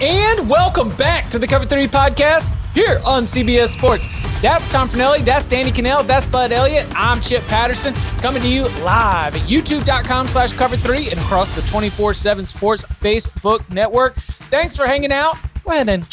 And welcome back to the Cover 3 podcast here on CBS Sports. That's Tom Fornelli, that's Danny Kanell, that's Bud Elliott. I'm Chip Patterson coming to you live at youtube.com slash cover 3 and across the 24-7 Sports Facebook network. Thanks for hanging out. Go ahead and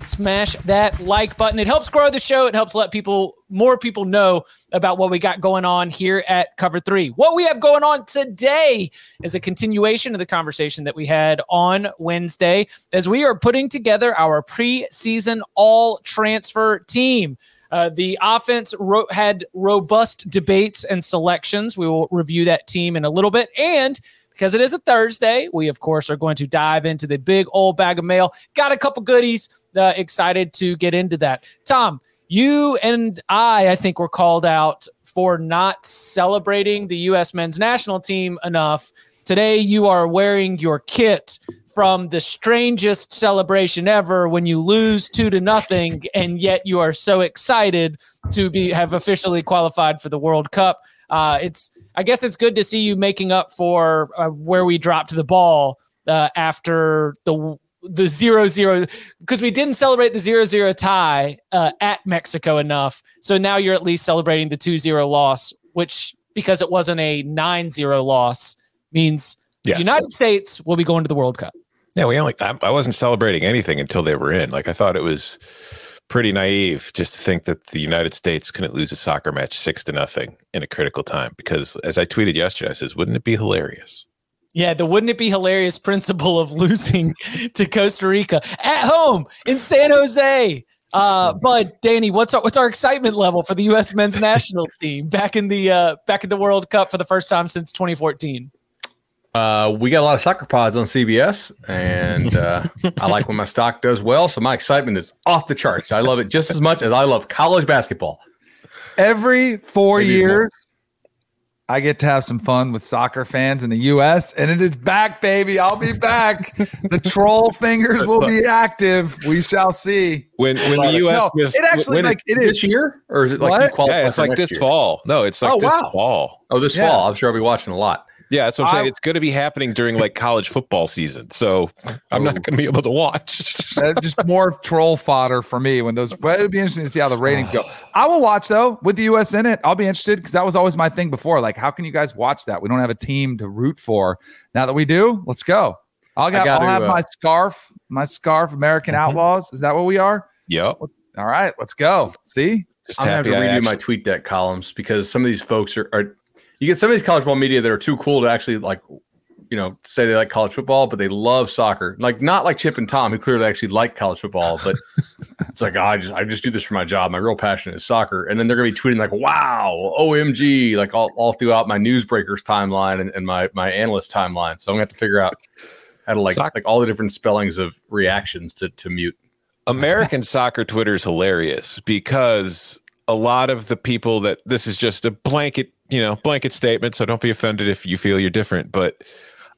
smash that like button. It helps grow the show. It helps let people, more people know about what we got going on here at Cover Three. What we have going on today is a continuation of the conversation that we had on Wednesday as we are putting together our preseason all transfer team. Uh, the offense ro- had robust debates and selections. We will review that team in a little bit. And because it is a Thursday, we, of course, are going to dive into the big old bag of mail. Got a couple goodies. Uh, excited to get into that. Tom, you and I, I think, were called out for not celebrating the U.S. men's national team enough. Today, you are wearing your kit from the strangest celebration ever when you lose two to nothing, and yet you are so excited to be have officially qualified for the World Cup. Uh, it's I guess it's good to see you making up for uh, where we dropped the ball uh, after the the zero zero because we didn't celebrate the zero zero tie uh, at Mexico enough. So now you're at least celebrating the two zero loss, which because it wasn't a nine zero loss means yes. the United States will be going to the World Cup. Yeah, we only I, I wasn't celebrating anything until they were in. Like I thought it was pretty naive just to think that the United States couldn't lose a soccer match six to nothing in a critical time. Because as I tweeted yesterday, I says, wouldn't it be hilarious? Yeah, the wouldn't it be hilarious principle of losing to Costa Rica at home in San Jose. Uh, but Danny, what's our, what's our excitement level for the U.S. men's national team back in the uh, back in the World Cup for the first time since 2014? Uh, we got a lot of soccer pods on CBS, and uh, I like when my stock does well. So my excitement is off the charts. I love it just as much as I love college basketball. Every four Maybe years. I get to have some fun with soccer fans in the U.S. and it is back, baby. I'll be back. the troll fingers will be active. We shall see. When when the U.S. No, it actually like it is this year, or is it like yeah, it's like this year? fall. No, it's like oh, this wow. fall. Oh, this yeah. fall. I'm sure I'll be watching a lot. Yeah, that's what I'm saying. I, it's going to be happening during like college football season, so I'm not going to be able to watch. just more troll fodder for me when those. But it'd be interesting to see how the ratings go. I will watch though with the U.S. in it. I'll be interested because that was always my thing before. Like, how can you guys watch that? We don't have a team to root for. Now that we do, let's go. I'll, got, I'll have uh, my scarf, my scarf, American mm-hmm. Outlaws. Is that what we are? Yep. All right, let's go. See. Just I'm gonna have to redo my tweet deck columns because some of these folks are, are you get some of these college ball media that are too cool to actually like you know say they like college football but they love soccer. Like not like chip and tom who clearly actually like college football but it's like oh, i just i just do this for my job. My real passion is soccer. And then they're gonna be tweeting like wow omg like all, all throughout my newsbreakers timeline and, and my my analyst timeline. So i'm gonna have to figure out how to like like all the different spellings of reactions to to mute. American soccer twitter is hilarious because a lot of the people that this is just a blanket you know, blanket statement. So don't be offended if you feel you're different. But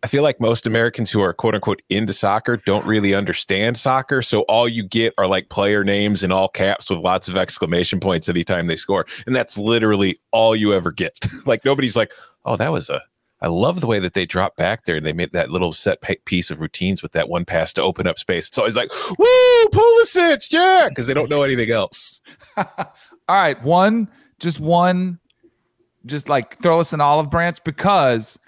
I feel like most Americans who are quote unquote into soccer don't really understand soccer. So all you get are like player names in all caps with lots of exclamation points anytime they score. And that's literally all you ever get. like nobody's like, oh, that was a. I love the way that they dropped back there and they made that little set piece of routines with that one pass to open up space. It's always like, woo, Pulisic, yeah, because they don't know anything else. all right, one, just one just like throw us an olive branch because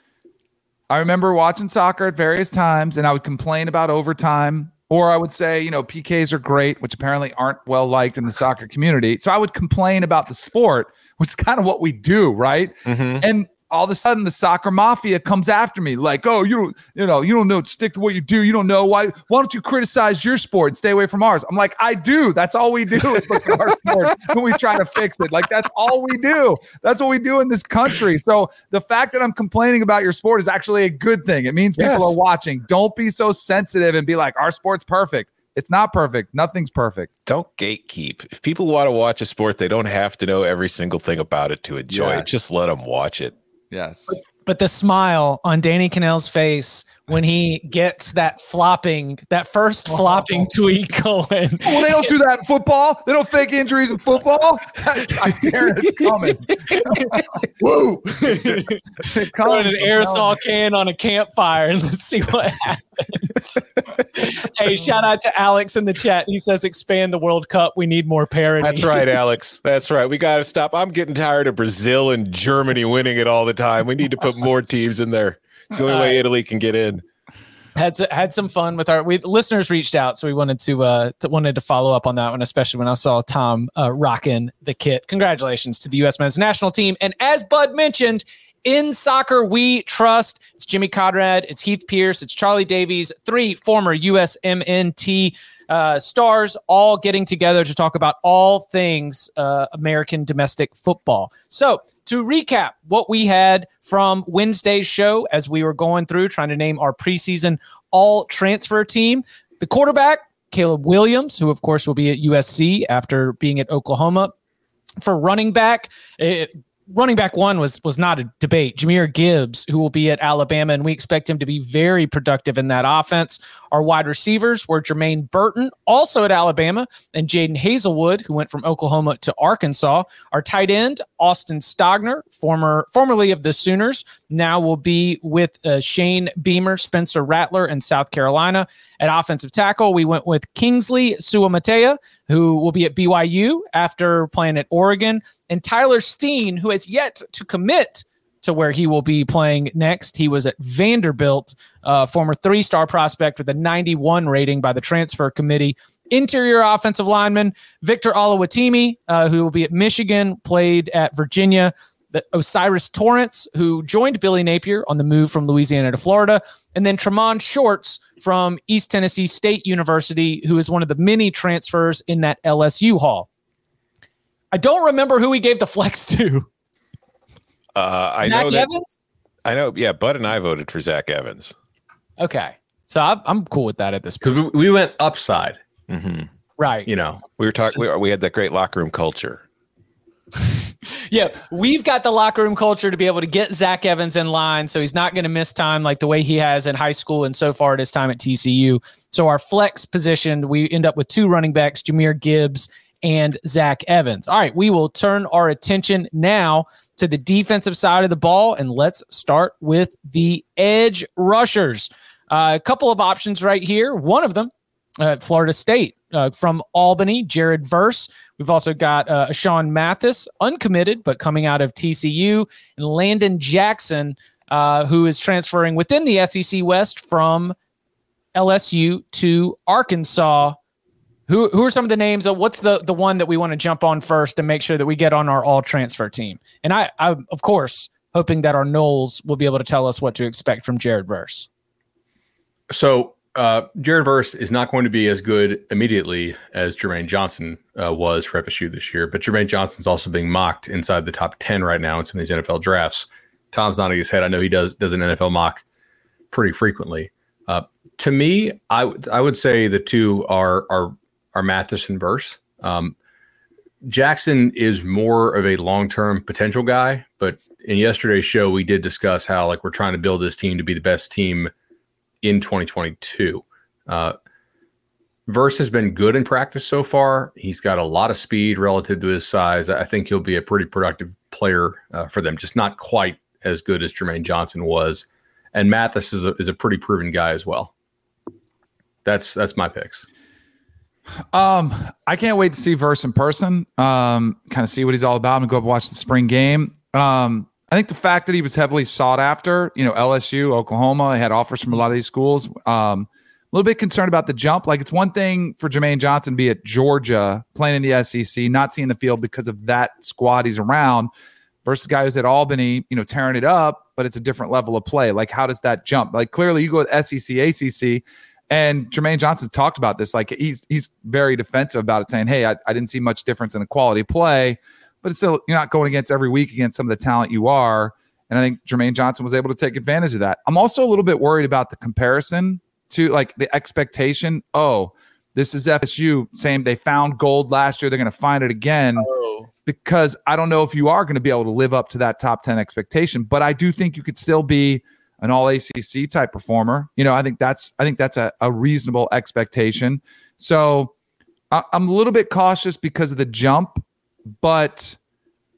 I remember watching soccer at various times and I would complain about overtime Or I would say, you know, PKs are great, which apparently aren't well liked in the soccer community. So I would complain about the sport, which is kind of what we do, right? Mm-hmm. And all of a sudden the soccer mafia comes after me like oh you don't you know you don't know stick to what you do. You don't know why why don't you criticize your sport and stay away from ours? I'm like i do. That's all we do is look at our sport and we try to fix it. Like that's all we do. That's what we do in this country. So the fact that i'm complaining about your sport is actually a good thing. It means people Yes. are watching. Don't be so sensitive and be like our sport's perfect. It's not perfect. Nothing's perfect. Don't gatekeep. If people want to watch a sport, they don't have to know every single thing about it to enjoy Yes. it. Just let them watch it. Yes. But the smile on Danny Kanell's face when he gets that flopping, that first oh. flopping tweet going. Well, they don't do that in football. They don't fake injuries in football. I hear it's coming. Woo! It comes, Throwing an aerosol can on a campfire and let's see what happens. hey, shout out to Alex in the chat. He says, expand the World Cup. We need more parity. That's right, Alex. That's right. We got to stop. I'm getting tired of Brazil and Germany winning it all the time. We need to put more teams in there. It's the only way Italy can get in. had to, had some fun with our we listeners reached out so we wanted to uh to, wanted to follow up on that one especially when i saw tom uh, rocking the kit. Congratulations to the us men's national team. And as bud mentioned in soccer we trust. It's jimmy conrad it's heath pearce it's charlie davies three former usmnt uh, stars all getting together to talk about all things uh, American domestic football. So, to recap what we had from Wednesday's show as we were going through trying to name our preseason all transfer team, the quarterback, Caleb Williams, who of course will be at USC after being at Oklahoma. For running back, it, running back one was was not a debate. Jahmyr Gibbs, who will be at Alabama, and we expect him to be very productive in that offense. Our wide receivers were Jermaine Burton, also at Alabama, and Jadon Haselwood, who went from Oklahoma to Arkansas. Our tight end, Austin Stogner, former formerly of the Sooners, now will be with uh, Shane Beamer, Spencer Rattler, in South Carolina. At offensive tackle, we went with Kingsley Suamataia, who will be at BYU after playing at Oregon, and Tyler Steen, who has yet to commit to where he will be playing next. He was at Vanderbilt, uh, former three star prospect with a 91 rating by the transfer committee. Interior offensive lineman Victor Oluwatimi, uh, who will be at Michigan, played at Virginia. The O'Cyrus Torrence, who joined Billy Napier on the move from Louisiana to Florida, and then Tremont Shorts from East Tennessee State University, who is one of the many transfers in that LSU haul. I don't remember who he gave the flex to. Uh, I Zach know that. Evans? I know. Yeah, Bud and I voted for Zach Evans. Okay. So I'm, I'm cool with that at this point. because we, we went upside. hmm Right. You know, We were talking. We, we had that great locker room culture. Yeah. We've got the locker room culture to be able to get Zach Evans in line. So he's not going to miss time like the way he has in high school and so far at his time at TCU. So our flex position, we end up with two running backs, Jahmyr Gibbs and Zach Evans. All right. We will turn our attention now to the defensive side of the ball. And let's start with the edge rushers. Uh, a couple of options right here. One of them, uh, Florida State uh, from Albany, Jared Verse. We've also got uh, Sean Mathis, uncommitted, but coming out of TCU, and Landon Jackson, uh, who is transferring within the SEC West from LSU to Arkansas. Who, who are some of the names? Of, what's the, the one that we want to jump on first to make sure that we get on our all transfer team? And I, I, of course, hoping that our Knowles will be able to tell us what to expect from Jared Verse. so uh, Jared Verse is not going to be as good immediately as Jermaine Johnson uh, was for FSU this year, but Jermaine Johnson's also being mocked inside the top ten right now in some of these NFL drafts. Tom's nodding his head. I know he does does an NFL mock pretty frequently. Uh, to me, I would I would say the two are are are Mathis and Verse. Um, Jackson is more of a long term potential guy, but in yesterday's show we did discuss how like we're trying to build this team to be the best team in 2022. Uh, Verse has been good in practice so far. He's got a lot of speed relative to his size. I think he'll be a pretty productive player uh, for them, just not quite as good as Jermaine Johnson was. And Mathis is a, is a pretty proven guy as well. That's that's my picks. Um, I can't wait to see Verse in person. Um, kind of see what he's all about and go up and watch the spring game. Um, I think the fact that he was heavily sought after, you know, LSU, Oklahoma, he had offers from a lot of these schools. Um, a little bit concerned about the jump. Like it's one thing for Jermaine Johnson to be at Georgia playing in the SEC, not seeing the field because of that squad he's around, versus guy who's at Albany, you know, tearing it up, but it's a different level of play. Like how does that jump? Like clearly you go with SEC, ACC, and Jermaine Johnson talked about this. Like he's he's very defensive about it, saying, "Hey, I, I didn't see much difference in the quality play, but it's still you're not going against every week against some of the talent you are." And I think Jermaine Johnson was able to take advantage of that. I'm also a little bit worried about the comparison to like the expectation. Oh, this is FSU Same, they found gold last year. They're going to find it again. Oh. Because I don't know if you are going to be able to live up to that top 10 expectation, but I do think you could still be an all ACC type performer. You know, I think that's I think that's a, a reasonable expectation. So I, I'm a little bit cautious because of the jump, but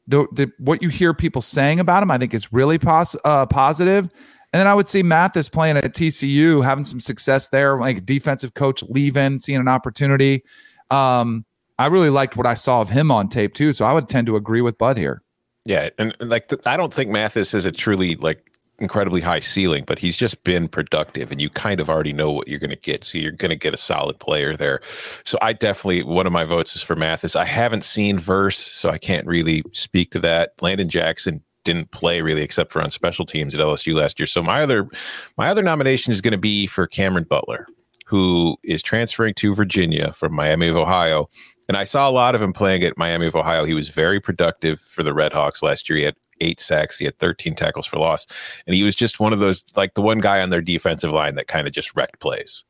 the, the what you hear people saying about him, I think is really pos- uh, positive. And then I would see Mathis playing at TCU, having some success there, like defensive coach leaving, seeing an opportunity. Um, I really liked what I saw of him on tape too, so I would tend to agree with Bud here. Yeah, and, and like I don't think Mathis is a truly like incredibly high ceiling, but he's just been productive, and you kind of already know what you're going to get. So you're going to get a solid player there. So I definitely one of my votes is for Mathis. I haven't seen Verse, so I can't really speak to that. Landon Jackson didn't play really except for on special teams at LSU last year. So my other my other nomination is going to be for Cameron Butler, who is transferring to Virginia from Miami of Ohio. And I saw a lot of him playing at Miami of Ohio. He was very productive for the Red Hawks last year. He had eight sacks, he had 13 tackles for loss. And he was just one of those, like the one guy on their defensive line that kind of just wrecked plays.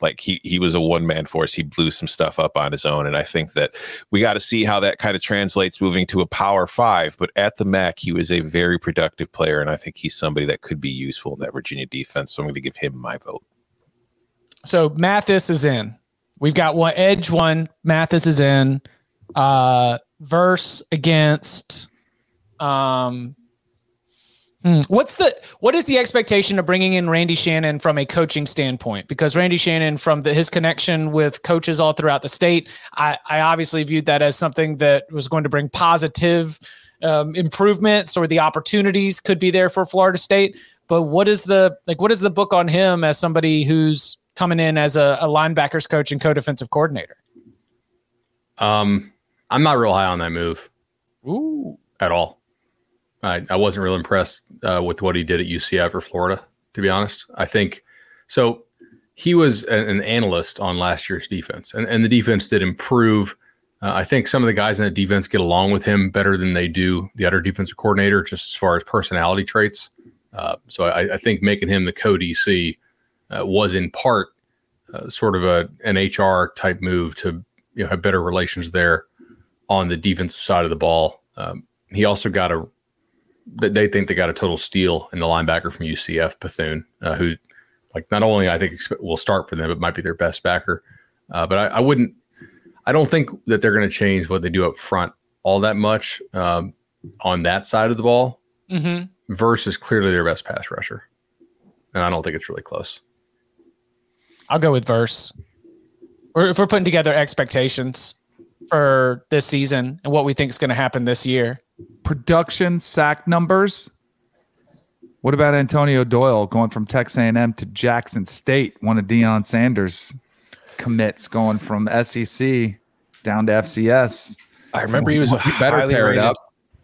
Like he he was a one man force. He blew some stuff up on his own, and I think that we got to see how that kind of translates moving to a power five. But at the MAC, he was a very productive player, and I think he's somebody that could be useful in that Virginia defense. So I'm going to give him my vote. So Mathis is in. We've got one edge one. Mathis is in. Uh, verse against. Um, hmm, what's the what is the expectation of bringing in Randy Shannon from a coaching standpoint? Because Randy Shannon, from the, his connection with coaches all throughout the state, I, I obviously viewed that as something that was going to bring positive um, improvements or the opportunities could be there for Florida State. But what is the like? What is the book on him as somebody who's coming in as a, a linebackers coach and co-defensive coordinator? Um, I'm not real high on that move Ooh, at all. I, I wasn't real impressed uh, with what he did at UCF or Florida, to be honest. I think so. He was an, an analyst on last year's defense, and, and the defense did improve. Uh, I think some of the guys in that defense get along with him better than they do the other defensive coordinator, just as far as personality traits. Uh, so I, I, think making him the co DC uh, was in part uh, sort of a an HR type move to you know have better relations there on the defensive side of the ball. Um, he also got a they think they got a total steal in the linebacker from UCF Bethune, uh, who like not only I think will start for them, but might be their best backer. Uh, but I, I, wouldn't. I don't think that they're going to change what they do up front all that much um, on that side of the ball. mm-hmm. Versus clearly their best pass rusher, and I don't think it's really close. I'll go with verse. Or if we're putting together expectations for this season and what we think is going to happen this year. Production sack numbers. What about Antonio Doyle going from Texas A&M to Jackson State? One of Deion Sanders commits going from SEC down to FCS. I remember he was a better tear rated- up.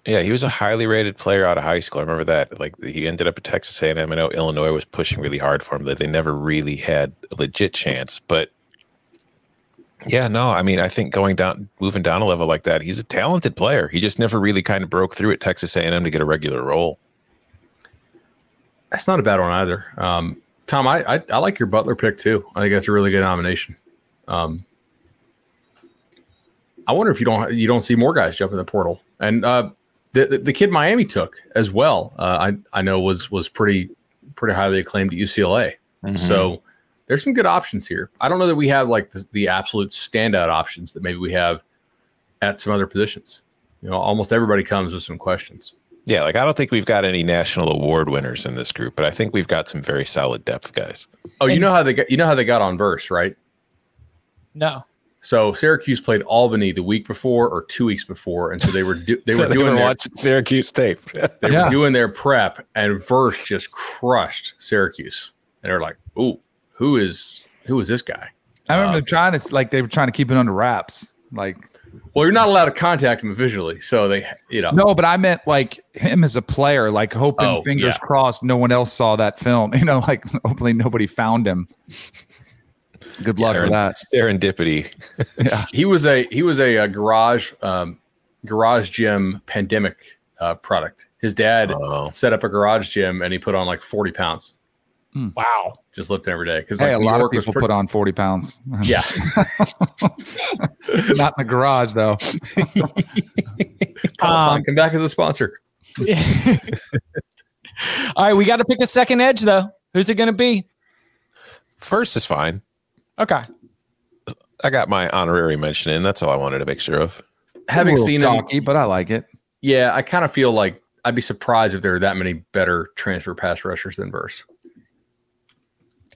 Yeah, he was a highly rated player out of high school. I remember that. Like he ended up at Texas A&M. I know Illinois was pushing really hard for him. That they never really had a legit chance. But yeah, no, I mean, I think going down, moving down a level like that, he's a talented player. He just never really kind of broke through at Texas A&M to get a regular role. That's not a bad one either. Um, Tom, I, I I like your Butler pick too. I think that's a really good nomination. Um, I wonder if you don't you don't see more guys jump in the portal. And uh, the, the the kid Miami took as well. Uh, I I know was was pretty pretty highly acclaimed at UCLA. So there's some good options here. I don't know that we have like the, the absolute standout options that maybe we have at some other positions. You know, almost everybody comes with some questions. Yeah, like I don't think we've got any national award winners in this group, but I think we've got some very solid depth guys. Oh, you know how they got you know how they got on verse, right? No. So Syracuse played Albany the week before or two weeks before, and so they were do, they So were doing their, watching Syracuse tape. they Yeah. were doing their prep, and Verse just crushed Syracuse, and they're like, "Ooh, who is who this guy? I remember them trying to like they were trying to keep it under wraps. Like Well, you're not allowed to contact him visually, so they, you know, no, but I meant like him as a player, like hoping Oh, fingers yeah. crossed no one else saw that film. You know, like hopefully nobody found him. Good luck with Seren- that. serendipity. he was a he was a, uh garage um, garage gym pandemic uh, product. His dad Oh. set up a garage gym and he put on like 40 pounds. Hmm. Wow. Just lifting every day because Hey, like a lot York of was people pretty- put on 40 pounds. yeah. Not in the garage though. Peloton, come back as a sponsor. All right, we got to pick a second edge though. Who's it going to be? First is fine. Okay. I got my honorary mention in. That's all I wanted to make sure of. Having seen little him, but I like it. yeah, I kind of feel like I'd be surprised if there are that many better transfer pass rushers than Verse.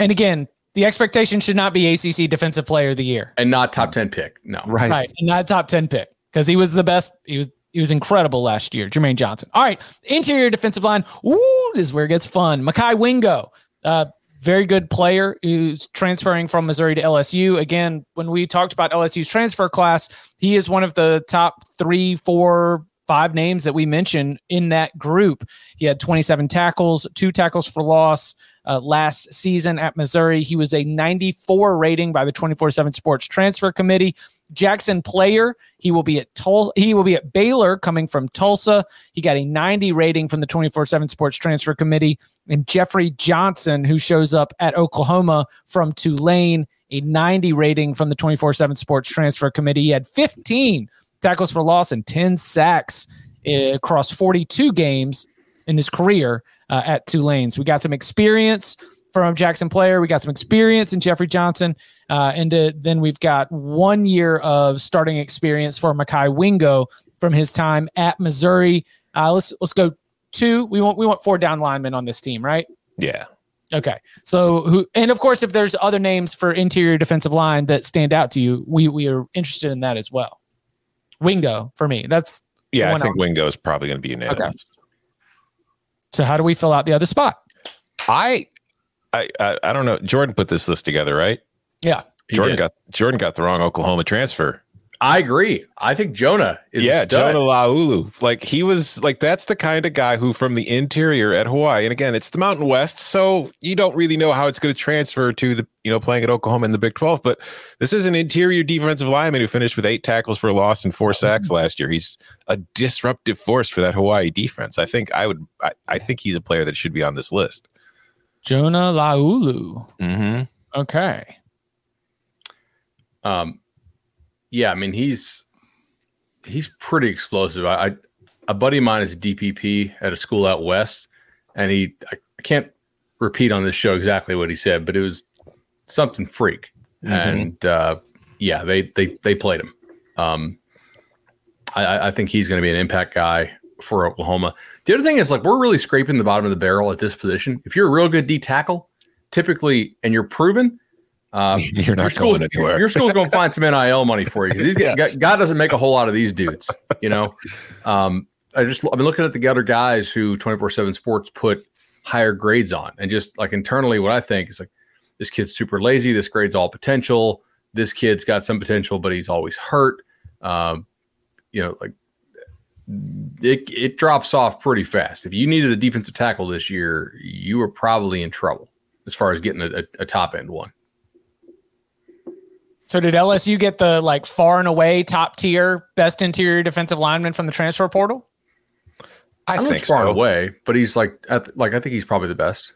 And again, the expectation should not be ACC Defensive Player of the Year, And not top 10 pick. No. Right. right? And not top ten pick because he was the best. He was he was incredible last year. Jermaine Johnson. All right, interior defensive line. Ooh, this is where it gets fun. Mekhi Wingo, uh, very good player who's transferring from Missouri to LSU. Again, when we talked about LSU's transfer class, he is one of the top three, four, five names that we mentioned in that group. He had 27 tackles, two tackles for loss uh, last season at Missouri. He was a 94 rating by the 24/7 Sports Transfer Committee. Jaxon Player, he will be at Tul- he will be at Baylor coming from Tulsa. He got a 90 rating from the 24/7 Sports Transfer Committee. And Jeffery Johnson, who shows up at Oklahoma from Tulane, a 90 rating from the 24/7 Sports Transfer Committee. He had 15 tackles for loss and 10 sacks uh, across 42 games in his career uh, at Tulane. So we got some experience from Jaxon Player. We got some experience in Jeffery Johnson. Uh, and uh, then we've got one year of starting experience for Mekhi Wingo from his time at Missouri. Uh, let's let's go two. We want we want four down linemen on this team, right? Yeah. Okay. So who and of course if there's other names for interior defensive line that stand out to you, we we are interested in that as well. Wingo for me. That's Yeah, I think. Wingo is probably going to be unanimous. So how do we fill out the other spot? I, I, I, I don't know. Jordan put this list together, right? Yeah. Jordan did. got Jordan got the wrong Oklahoma transfer. I agree. I think Jonah is a yeah, stud. Jonah Laulu. Like he was like that's the kind of guy who from the interior at Hawaii. And again, it's the Mountain West, so you don't really know how it's going to transfer to the you know playing at Oklahoma in the Big 12. But this is an interior defensive lineman who finished with eight tackles for a loss and four sacks last year. He's a disruptive force for that Hawaii defense. I think I would I, I think he's a player that should be on this list. Jonah Laulu. Mm-hmm. Okay. Um, yeah, I mean he's he's pretty explosive. I, I a buddy of mine is DPP at a school out west, and he I, I can't repeat on this show exactly what he said, but it was something freak. And uh, yeah, they they they played him. Um, I- I, I think he's going to be an impact guy for Oklahoma. The other thing is like we're really scraping the bottom of the barrel at this position. If you're a real good D tackle, typically, and you're proven, uh, You're not your school's, going anywhere. Your school's going to find some NIL money for you because Yes. God doesn't make a whole lot of these dudes. You know, um, I just I've been looking at the other guys who 24 seven Sports put higher grades on, and just like internally, what I think is like this kid's super lazy. This grade's all potential. This kid's got some potential, but he's always hurt. Um, you know, like it it drops off pretty fast. If you needed a defensive tackle this year, you were probably in trouble as far as getting a, a, a top end one. So did LSU get the like far and away top tier best interior defensive lineman from the transfer portal? I, I, think think far so. away, but he's like, at, like I think he's probably the best.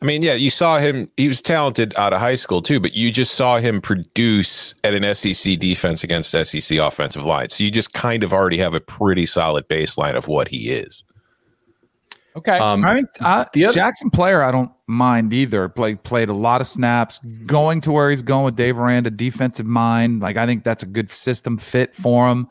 I mean, yeah, you saw him. He was talented out of high school too, but you just saw him produce at an SEC defense against SEC offensive line. So you just kind of already have a pretty solid baseline of what he is. Okay. Um, I think uh, the other- Jaxon Player, I don't mind either. Played played a lot of snaps, going to where he's going with Dave Aranda, defensive mind. Like I think that's a good system fit for him.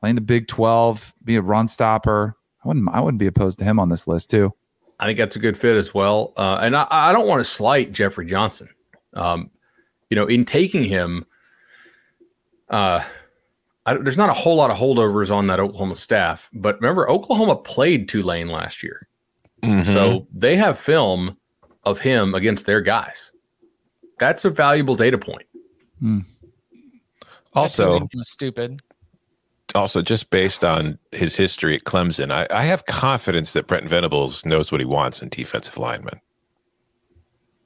Playing the Big Twelve, be a run stopper. I wouldn't I wouldn't be opposed to him on this list too. I think that's a good fit as well. Uh, and I, I don't want to slight Jeffery Johnson. Um, you know, in taking him, uh, I, there's not a whole lot of holdovers on that Oklahoma staff. But remember, Oklahoma played Tulane last year, Mm-hmm. so they have film of him against their guys. that's a valuable data point. Also, stupid. also just based on his history at Clemson, I, I have confidence that Brent Venables knows what he wants in defensive linemen.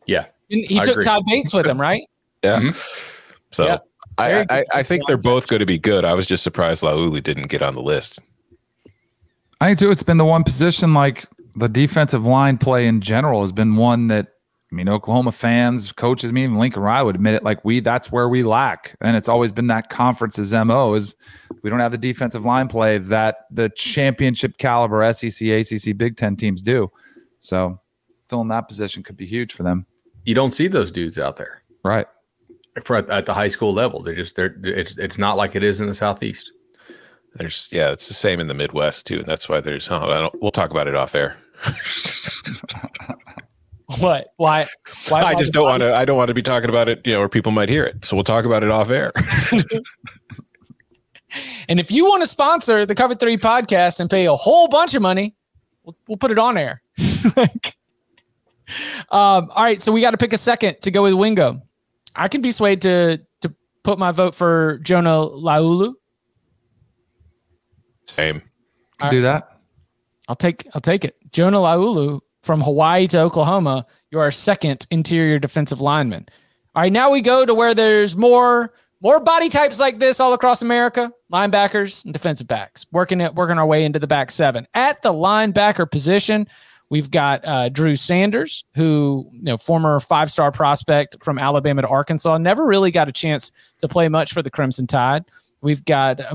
Yeah. And he I took agree. Todd Bates with him, right? Yeah. So Yeah. I, I, I think they're both going to be good. I was just surprised Laulu didn't get on the list. I think too. It's been the one position like the defensive line play in general has been one that I mean Oklahoma fans, coaches, me even Lincoln Riley would admit it. Like we, that's where we lack, and it's always been that conference's mo is we don't have the defensive line play that the championship caliber SEC, ACC, Big Ten teams do. So filling that position could be huge for them. You don't see those dudes out there Right. for at, at the high school level. They're just they're it's it's not like it is in the southeast. There's yeah, it's the same in the Midwest too, and that's why there's. Oh, I don't, we'll talk about it off air. What? Why? Why? I just don't want to. I don't want to be talking about it, you know, where people might hear it. So we'll talk about it off air. And if you want to sponsor the Cover Three podcast and pay a whole bunch of money, we'll, we'll put it on air. Like, um, all right, so we got to pick a second to go with Wingo. I can be swayed to to put my vote for Jonah Laulu. Same. Could do that. I'll take I'll take it. Jonah Laulu from Hawaii to Oklahoma. You're our second interior defensive lineman. All right, now we go to where there's more more body types like this all across America. Linebackers and defensive backs. Working it, working our way into the back seven. At the linebacker position, we've got uh, Drew Sanders, who you know, former five star prospect from Alabama to Arkansas, never really got a chance to play much for the Crimson Tide. We've got uh,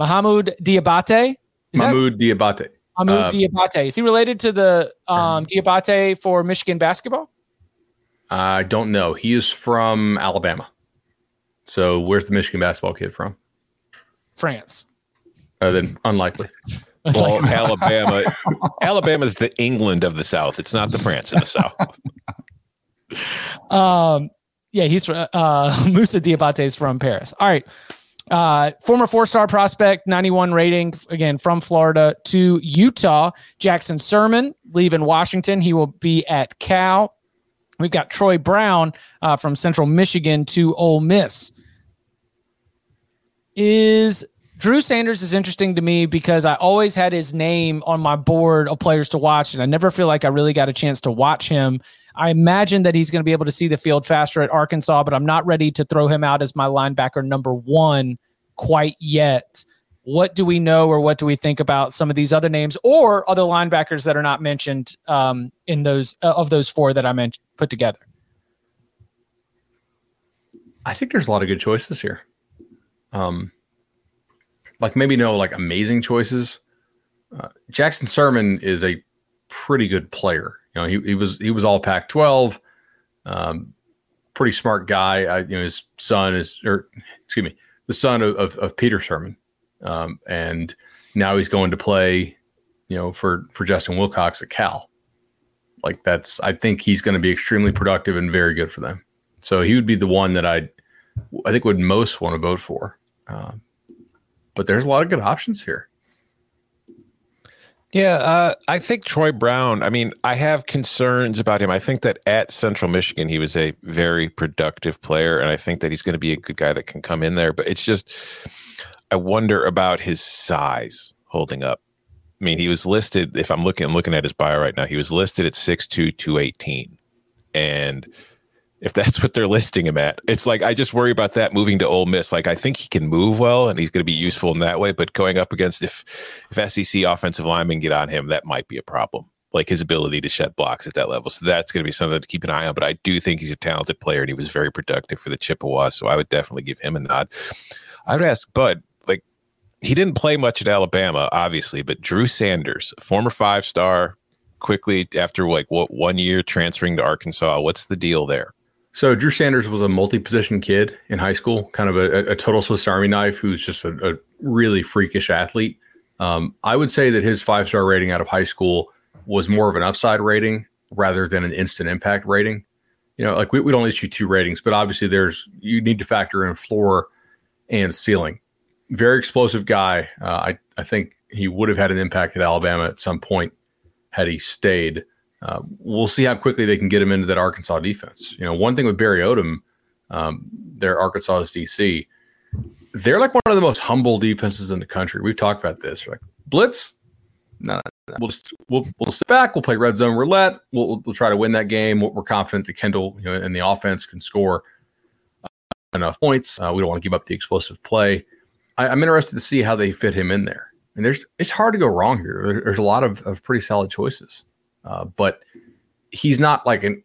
Mohamoud Mohamoud Diabate. Is that- Mohamoud Diabate. Mohamoud Uh, Diabate. Is he related to the um, Diabate for Michigan basketball? I don't know. He is from Alabama. So where's the Michigan basketball kid from? France. Uh, then unlikely. Well, Alabama, Alabama's the England of the South. It's not the France of the South. Um, yeah, he's from uh, Musa Diabate is from Paris. All right. Uh, former four star prospect, 91 rating, again from Florida to Utah. Jackson Sirmon leaving Washington. He will be at Cal. We've got Troy Brown uh, from Central Michigan to Ole Miss. Is Drew Sanders is interesting to me because I always had his name on my board of players to watch, and I never feel like I really got a chance to watch him. I imagine that he's going to be able to see the field faster at Arkansas, but I'm not ready to throw him out as my linebacker number one quite yet. What do we know, or what do we think about some of these other names, or other linebackers that are not mentioned um, in those uh, of those four that I meant put together? I think there's a lot of good choices here. Um, like maybe no like amazing choices. Uh, Jackson Sermon is a pretty good player. You know, he, he was he was all Pac-12, um, pretty smart guy. I, you know, his son is or excuse me, the son of of, of Peter Sirmon, um, and now he's going to play, you know, for for Justin Wilcox at Cal. Like that's, I think he's going to be extremely productive and very good for them. So he would be the one that I, I think would most want to vote for. Um, but there's a lot of good options here. Yeah, uh, I think Troy Brown. I mean, I have concerns about him. I think that at Central Michigan, he was a very productive player, and I think that he's going to be a good guy that can come in there. But it's just, I wonder about his size holding up. I mean, he was listed. If I'm looking, I'm looking at his bio right now. He was listed at 6'2", 218. and if that's what they're listing him at, it's like I just worry about that moving to Ole Miss. Like I think he can move well and he's going to be useful in that way, but going up against if if SEC offensive linemen get on him, that might be a problem. Like his ability to shed blocks at that level. So that's going to be something to keep an eye on. But I do think he's a talented player and he was very productive for the Chippewas. So I would definitely give him a nod. I would ask Bud, like he didn't play much at Alabama, obviously, but Drew Sanders, former five star, quickly after like what one year transferring to Arkansas. What's the deal there? So Drew Sanders was a multi-position kid in high school, kind of a, a total Swiss Army knife who's just a, a really freakish athlete. Um, I would say that his five-star rating out of high school was more of an upside rating rather than an instant impact rating. You know, like we, we don't issue two ratings, but obviously there's you need to factor in floor and ceiling. Very explosive guy. Uh, I I think he would have had an impact at Alabama at some point had he stayed. Uh, we'll see how quickly they can get him into that Arkansas defense. You know, one thing with Barry Odom, um, their Arkansas DC, they're like one of the most humble defenses in the country. We've talked about this. Like blitz, no, no, we'll just we'll we'll sit back. We'll play red zone roulette. We'll we'll try to win that game. We're confident that Kendall, you know, and the offense can score enough points. Uh, we don't want to give up the explosive play. I, am interested to see how they fit him in there. And there's it's hard to go wrong here. There's a lot of, of pretty solid choices, uh, but he's not like an.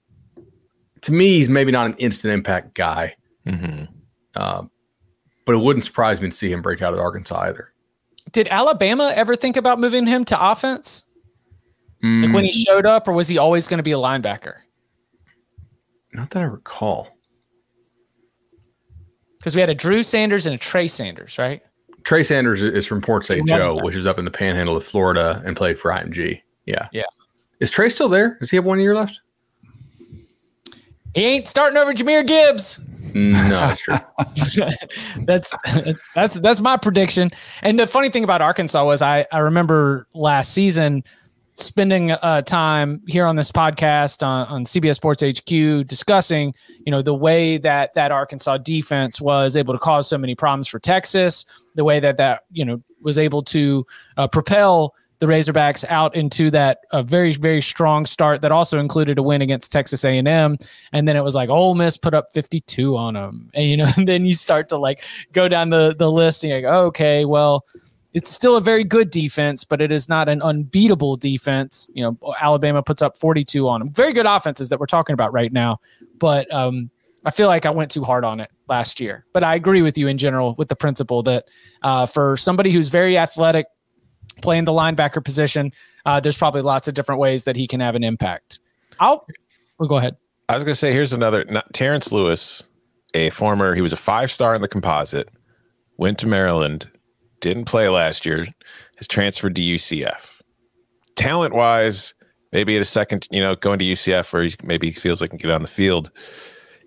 To me, he's maybe not an instant impact guy. Mm-hmm. Uh, but it wouldn't surprise me to see him break out at Arkansas either. Did Alabama ever think about moving him to offense? Mm. Like when he showed up, or was he always going to be a linebacker? Not that I recall. Because we had a Drew Sanders and a Trey Sanders, right? Trey Sanders is from Port St. Joe, which is up in the panhandle of Florida and played for IMG. Yeah. Yeah. Is Trey still there? Does he have one year left? He ain't starting over Jahmyr Gibbs. No, that's true. that's that's that's my prediction. And the funny thing about Arkansas was I I remember last season spending uh, time here on this podcast on, on CBS Sports HQ discussing, you know, the way that that Arkansas defense was able to cause so many problems for Texas, the way that that you know was able to uh, propel the Razorbacks out into that uh, very very strong start that also included a win against Texas A&M and then it was like Ole Miss put up 52 on them and you know and then you start to like go down the the list and you're like okay well it's still a very good defense, but it is not an unbeatable defense. You know, Alabama puts up 42 on them. Very good offenses that we're talking about right now, but um, I feel like I went too hard on it last year. But I agree with you in general with the principle that uh, for somebody who's very athletic, playing the linebacker position, uh, there's probably lots of different ways that he can have an impact. I'll, well, go ahead. I was going to say, here's another not, Terrence Lewis, a former, he was a five star in the composite, went to Maryland didn't play last year, has transferred to UCF. Talent wise, maybe at a second, you know, going to UCF where he maybe feels like he can get on the field.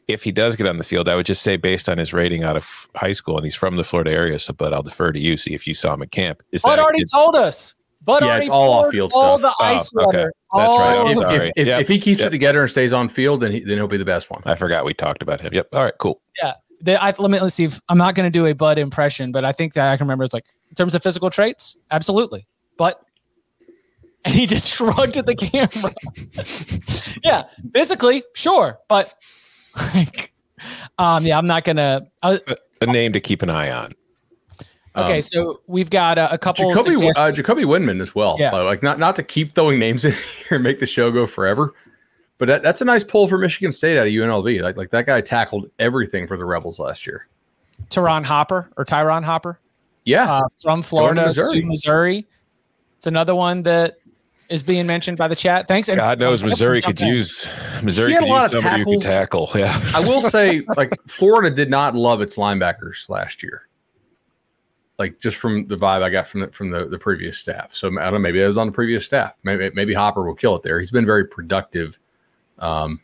If he does get on the field, I would just say based on his rating out of high school, and he's from the Florida area, so but I'll defer to you. See if you saw him at camp. Is Bud already kid- told us. But yeah, it's all off field all stuff. the oh, ice oh, water. Okay. That's right. If, if, if, yep. if, he keeps yep. it together and stays on field, then he, then he'll be the best one. I forgot we talked about him. Yep. All right. Cool. Yeah. The, I, let me let's see if I'm not going to do a Bud impression, but I think that I can remember. It's like in terms of physical traits, absolutely. But and he just shrugged at the camera. yeah, physically, sure, but like, um, yeah, I'm not gonna. Uh, a name to keep an eye on. Okay, um, so we've got a, a couple. Jacoby, uh, Jacoby Windmon as well. Yeah. like not not to keep throwing names in here and make the show go forever, but that, that's a nice pull for Michigan State out of UNLV. Like like that guy tackled everything for the Rebels last year. Tyron Hopper or Tyron Hopper. Yeah, uh, from Florida to Missouri. to Missouri. It's another one that is being mentioned by the chat. Thanks. And God knows Missouri could use Missouri could use somebody who can tackle. Yeah. I will say, like Florida did not love its linebackers last year. Like just from the vibe I got from the, from the, the previous staff. So I don't know, maybe it was on the previous staff. Maybe maybe Hopper will kill it there. He's been very productive. Um,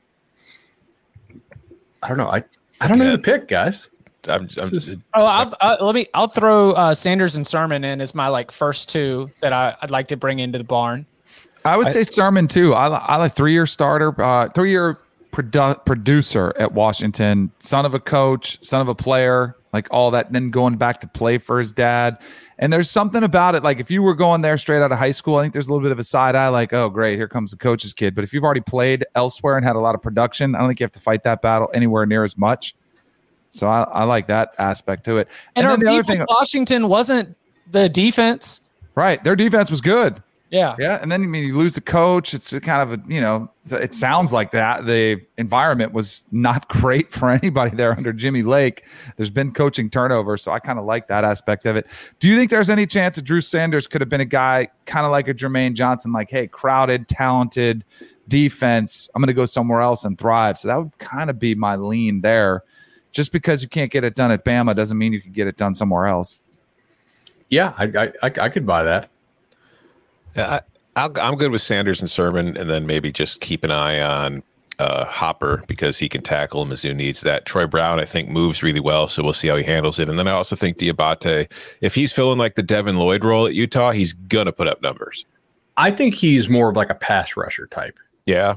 I don't know. I I don't know the pick, guys. I'm, I'm oh, I'll, I'll, let me. I'll throw uh, Sanders and Sirmon in as my like first two that I, would like to bring into the barn. I would I, say Sirmon too. I, I like three year starter, uh, three year produ- producer at Washington, son of a coach, son of a player, like all that. Then going back to play for his dad. And there's something about it. Like if you were going there straight out of high school, I think there's a little bit of a side eye, like, oh, great, here comes the coach's kid. But if you've already played elsewhere and had a lot of production, I don't think you have to fight that battle anywhere near as much. So I, I like that aspect to it. And, and our defense, thing, Washington wasn't the defense. Right. Their defense was good. Yeah. Yeah. And then I mean you lose the coach. It's kind of a, you know, it sounds like that. The environment was not great for anybody there under Jimmy Lake. There's been coaching turnover. So I kind of like that aspect of it. Do you think there's any chance that Drew Sanders could have been a guy kind of like a Jermaine Johnson, like, hey, crowded, talented defense. I'm gonna go somewhere else and thrive. So that would kind of be my lean there just because you can't get it done at Bama doesn't mean you can get it done somewhere else. Yeah, I I, I could buy that. Yeah, I, am good with Sanders and Sirmon, and then maybe just keep an eye on uh, Hopper because he can tackle. Mizzou needs that. Troy Brown, I think, moves really well, so we'll see how he handles it. And then I also think Diabate, if he's feeling like the Devin Lloyd role at Utah, he's gonna put up numbers. I think he's more of like a pass rusher type. Yeah.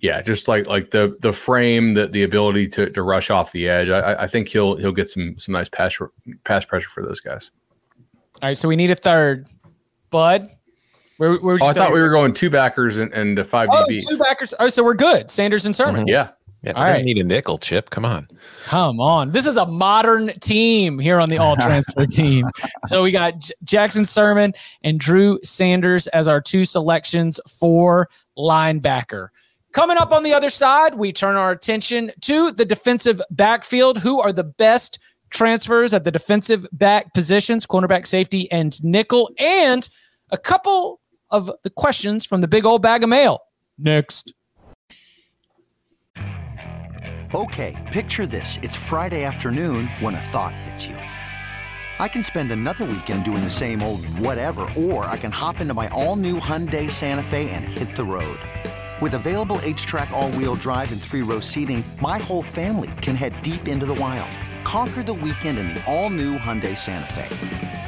Yeah, just like like the the frame, the the ability to to rush off the edge. I, I think he'll he'll get some some nice pass pass pressure for those guys. All right, so we need a third. Bud, where, where Oh, I thought we were going two backers and, and five Oh, DBs. two backers. Oh, so we're good. Sanders and Sirmon. Mm-hmm. Yeah, Yeah. All I right. need a nickel chip. Come on. Come on. This is a modern team here on the all transfer team. So we got J- Jackson Sirmon and Drew Sanders as our two selections for linebacker. Coming up on the other side, we turn our attention to the defensive backfield. Who are the best transfers at the defensive back positions, cornerback, safety, and nickel, and a couple of the questions from the big old bag of mail. Next. Okay, picture this. It's Friday afternoon when a thought hits you. I can spend another weekend doing the same old whatever, or I can hop into my all new Hyundai Santa Fe and hit the road. With available HTRAC, all wheel drive, and three row seating, my whole family can head deep into the wild. Conquer the weekend in the all new Hyundai Santa Fe.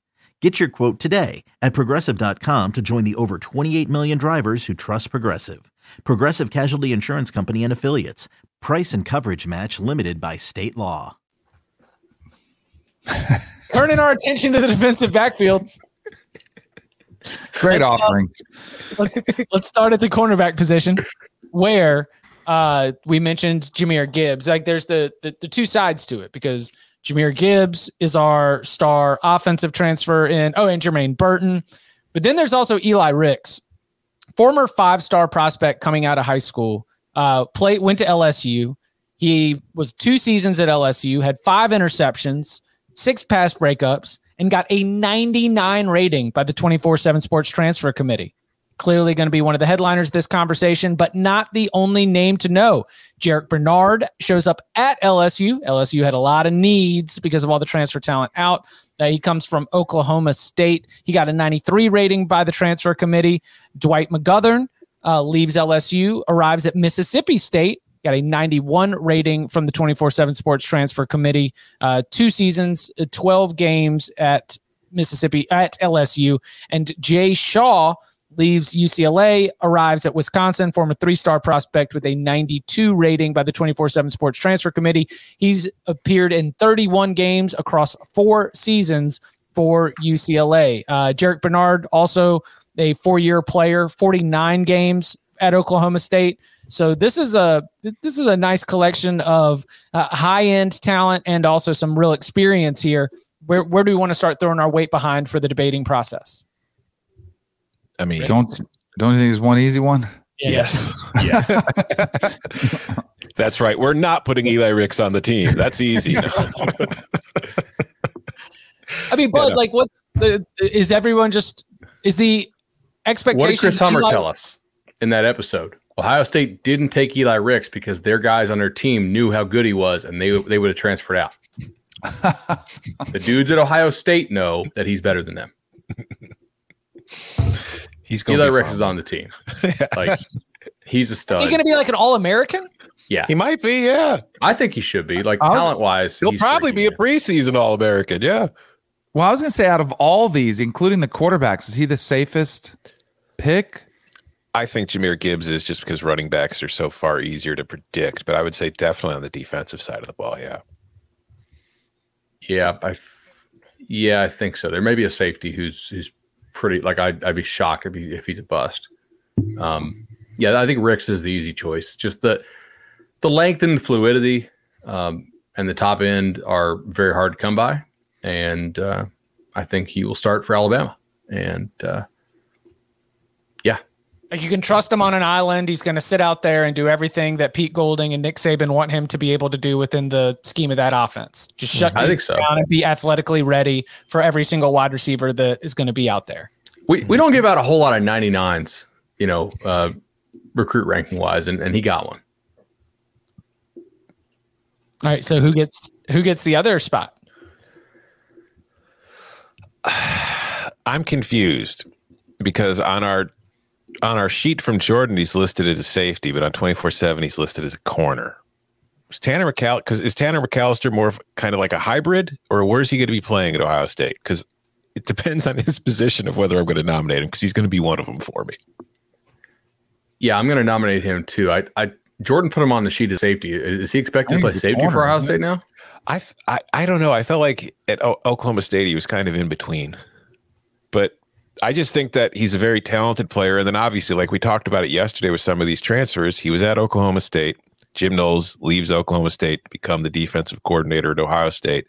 Get your quote today at progressive.com to join the over 28 million drivers who trust Progressive. Progressive Casualty Insurance Company and Affiliates. Price and coverage match limited by state law. Turning our attention to the defensive backfield. Great Let's, uh, offerings. let's let's start at the cornerback position where uh we mentioned Jahmyr Gibbs. Like there's the, the the two sides to it because Jahmyr Gibbs is our star offensive transfer in oh and Jermaine Burton. But then there's also Eli Ricks, former five-star prospect coming out of high school. Uh played went to LSU. He was two seasons at LSU, had five interceptions, six pass breakups, and got a 99 rating by the 24 7 Sports Transfer Committee. Clearly going to be one of the headliners of this conversation, but not the only name to know. Jarrick Bernard shows up at LSU. LSU had a lot of needs because of all the transfer talent out. Uh, he comes from Oklahoma State. He got a 93 rating by the transfer committee. Dwight McGlothern uh, leaves LSU, arrives at Mississippi State, got a 91 rating from the 24 7 Sports Transfer Committee. Uh, two seasons, uh, 12 games at Mississippi, at LSU. And Jay Shaw leaves UCLA, arrives at Wisconsin, former three star prospect with a 92 rating by the 24 7 Sports Transfer Committee. He's appeared in 31 games across four seasons for UCLA. Uh, Jarrick Bernard, also a four year player, 49 games at Oklahoma State. So this is a this is a nice collection of uh, high end talent and also some real experience here. Where where do we want to start throwing our weight behind for the debating process? I mean, Don't don't you think there's one easy one? yes. yeah. That's right. We're not putting Eli Ricks on the team. That's easy. I mean, Bud, no. like, what's the is everyone just is the expectation? What did Chris Hummer Eli- tell us in that episode? Ohio State didn't take Eli Ricks because their guys on their team knew how good he was, and they they would have transferred out. the dudes at Ohio State know that he's better than them. He's going Eli to be Ricks fine. is on the team. Like he's a Is stud. he going to be like an All American? yeah, He might be, yeah. I think he should be. Like was- talent wise, He'll probably be a preseason All American. Yeah. Well, I was gonna say out of all these, including the quarterbacks, is he the safest pick? I think Jahmyr Gibbs is just because running backs are so far easier to predict, but I would say definitely on the defensive side of the ball. Yeah. Yeah, I, f- yeah, I think so. There may be a safety who's who's pretty. Like I'd, I'd be shocked if he if he's a bust. Um, yeah, I think Ricks is the easy choice. Just the the length and the fluidity, um, and the top end are very hard to come by, and uh, I think he will start for Alabama. And uh, Like you can trust him on an island. He's going to sit out there and do everything that Pete Golding and Nick Saban want him to be able to do within the scheme of that offense. Just shut I think dudes so. down and be athletically ready for every single wide receiver that is going to be out there. we we don't give out a whole lot of 99s, you know, uh, recruit ranking wise, and, and he got one. All right, so who gets who gets the other spot? I'm confused because on our on our sheet from Jordan, he's listed as a safety, but on 24 7, he's listed as a corner. Is Tanner McCall because is Tanner McCalister more of kind of like a hybrid, or where's he going to be playing at Ohio State? Because it depends on his position of whether I'm going to nominate him because he's going to be one of them for me. Yeah, I'm going to nominate him too. I, I Jordan put him on the sheet of safety. Is he expected to play safety corner, for Ohio State now? I, I I don't know. I felt like at o- Oklahoma State he was kind of in between, but I just think that he's a very talented player. And then obviously, like we talked about it yesterday with some of these transfers, he was at Oklahoma State. Jim Knowles leaves Oklahoma State to become the defensive coordinator at Ohio State.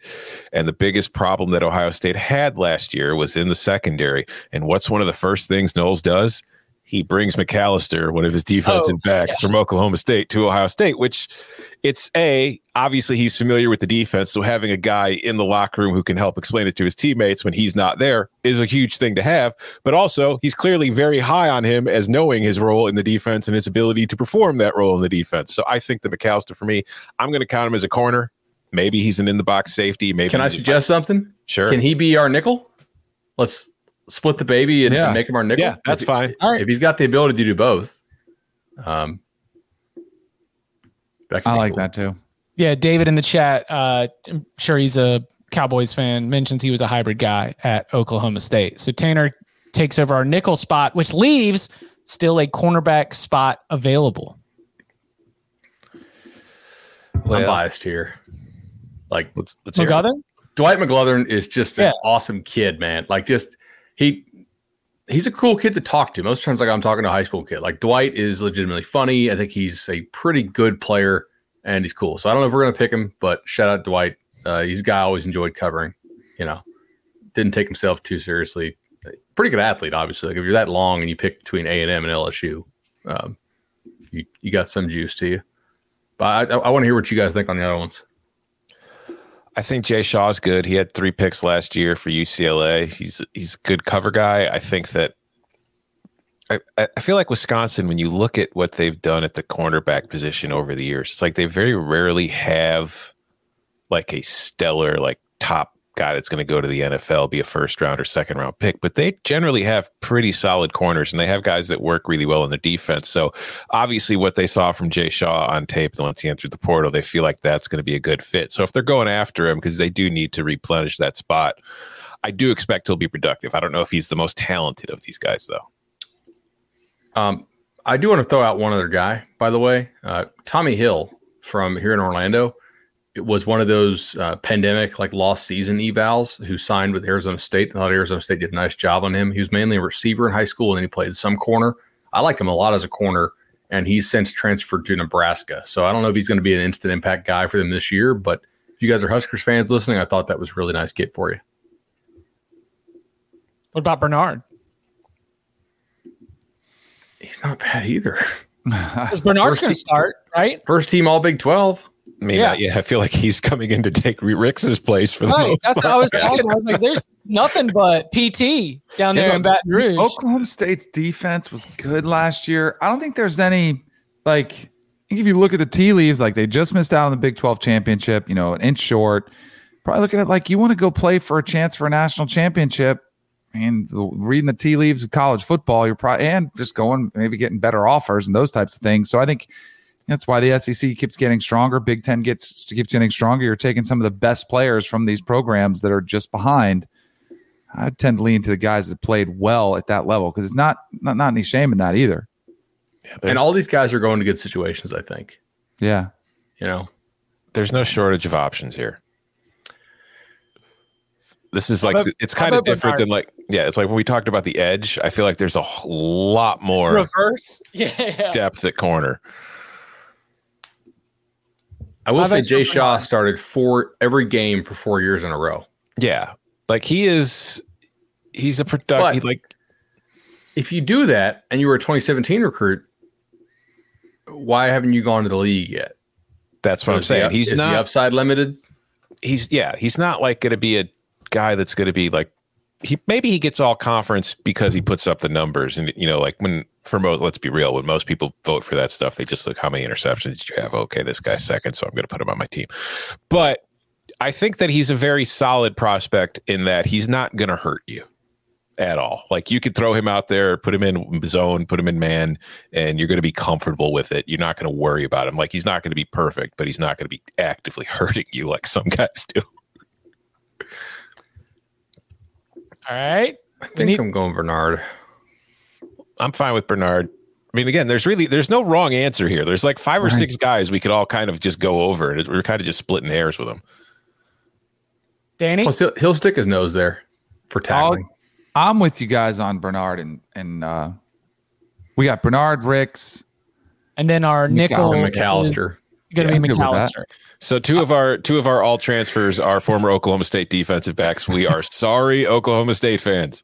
And the biggest problem that Ohio State had last year was in the secondary. And what's one of the first things Knowles does? He brings McCalister, one of his defensive oh, backs yes. from Oklahoma State, to Ohio State, which it's a obviously he's familiar with the defense so having a guy in the locker room who can help explain it to his teammates when he's not there is a huge thing to have but also he's clearly very high on him as knowing his role in the defense and his ability to perform that role in the defense. So i think the McCalister for me i'm going to count him as a corner. Maybe he's an in the box safety maybe can i suggest something? Sure. Can he be our nickel? Let's split the baby and, yeah. and make him our nickel yeah that's if, fine all right if he's got the ability to do both um I like cool. that too. Yeah, David in the chat, uh, I'm sure he's a Cowboys fan, mentions he was a hybrid guy at Oklahoma State. So Tanner takes over our nickel spot, which leaves still a cornerback spot available. Well, I'm biased here. Like, let's, let's McGlothern? Dwight McGlothern is just an yeah. awesome kid, man. Like, just he he's a cool kid to talk to. Most times, like I'm talking to a high school kid. Like Dwight is legitimately funny. I think he's a pretty good player and he's cool. So I don't know if we're gonna pick him, but shout out Dwight. Uh, he's a guy I always enjoyed covering. You know, didn't take himself too seriously. Pretty good athlete, obviously. Like if you're that long and you pick between A and M and LSU, um, you you got some juice to you. But I, I want to hear what you guys think on the other ones. I think Jay Shaw's good. He had three picks last year for UCLA. He's he's a good cover guy. I think that I, I feel like Wisconsin, when you look at what they've done at the cornerback position over the years, it's like they very rarely have like a stellar, like top guy that's going to go to the NFL, be a first round or second round pick, but they generally have pretty solid corners and they have guys that work really well in the defense. So obviously what they saw from Jay Shaw on tape once he entered the portal, they feel like that's going to be a good fit. So if they're going after him, because they do need to replenish that spot, I do expect he'll be productive. I don't know if he's the most talented of these guys though. Um, I do want to throw out one other guy, by the way, uh, Tommi Hill from here in Orlando it was one of those uh, pandemic like lost season evals who signed with Arizona State. I thought Arizona State did a nice job on him. He was mainly a receiver in high school and then he played some corner. I like him a lot as a corner, and he's since transferred to Nebraska. So I don't know if he's going to be an instant impact guy for them this year, but if you guys are Huskers fans listening, I thought that was a really nice get for you. What about Bernard? He's not bad either. Because Bernard's going to start, right? First team All Big Twelve. I mean, yeah. yeah, I feel like he's coming in to take Rick's place for the right. That's what I was thinking. I was like, there's nothing but PT down there yeah, in Baton Rouge. Oklahoma State's defense was good last year. I don't think there's any like if you look at the tea leaves, like they just missed out on the Big 12 championship, you know, an inch short. Probably looking at like you want to go play for a chance for a national championship. And reading the tea leaves of college football, you're probably and just going maybe getting better offers and those types of things. So I think that's why the SEC keeps getting stronger. Big Ten gets keeps getting stronger. You're taking some of the best players from these programs that are just behind. I tend to lean to the guys that played well at that level because it's not, not not any shame in that either. Yeah, and all these guys are going to good situations. I think. Yeah. You know, there's no shortage of options here. This is like it's kind of different than like yeah, it's like when we talked about the edge. I feel like there's a lot more it's reverse yeah. depth at corner. I will say Jay Shaw started four every game for four years in a row. Yeah, like he is. He's a productive. Like, if you do that and you were a 2017 recruit, why haven't you gone to the league yet? That's what so I'm saying. The, he's not upside limited. He's yeah. He's not like going to be a guy that's going to be like he maybe he gets all conference because he puts up the numbers. And you know like when for most let's be real when most people vote for that stuff they just look how many interceptions did you have? Okay this guy's second so i'm going to put him on my team. But i think that he's a very solid prospect in that he's not going to hurt you at all. Like you could throw him out there put him in zone put him in man and you're going to be comfortable with it. You're not going to worry about him. Like he's not going to be perfect but he's not going to be actively hurting you like some guys do All right. I think need- I'm going Bernard. I'm fine with Bernard. I mean, again, there's really there's no wrong answer here. There's like five or Right. six guys we could all kind of just go over, and we're kind of just splitting hairs with them. Danny. Plus, he'll, he'll stick his nose there for tackling. I'm with you guys on Bernard and and uh, we got Bernard Ricks. And then our nickel and is McCalister. Going to Yeah, be I'm good with that. McCalister. So two of our two of our all transfers are former Oklahoma State defensive backs. We are sorry, Oklahoma State fans.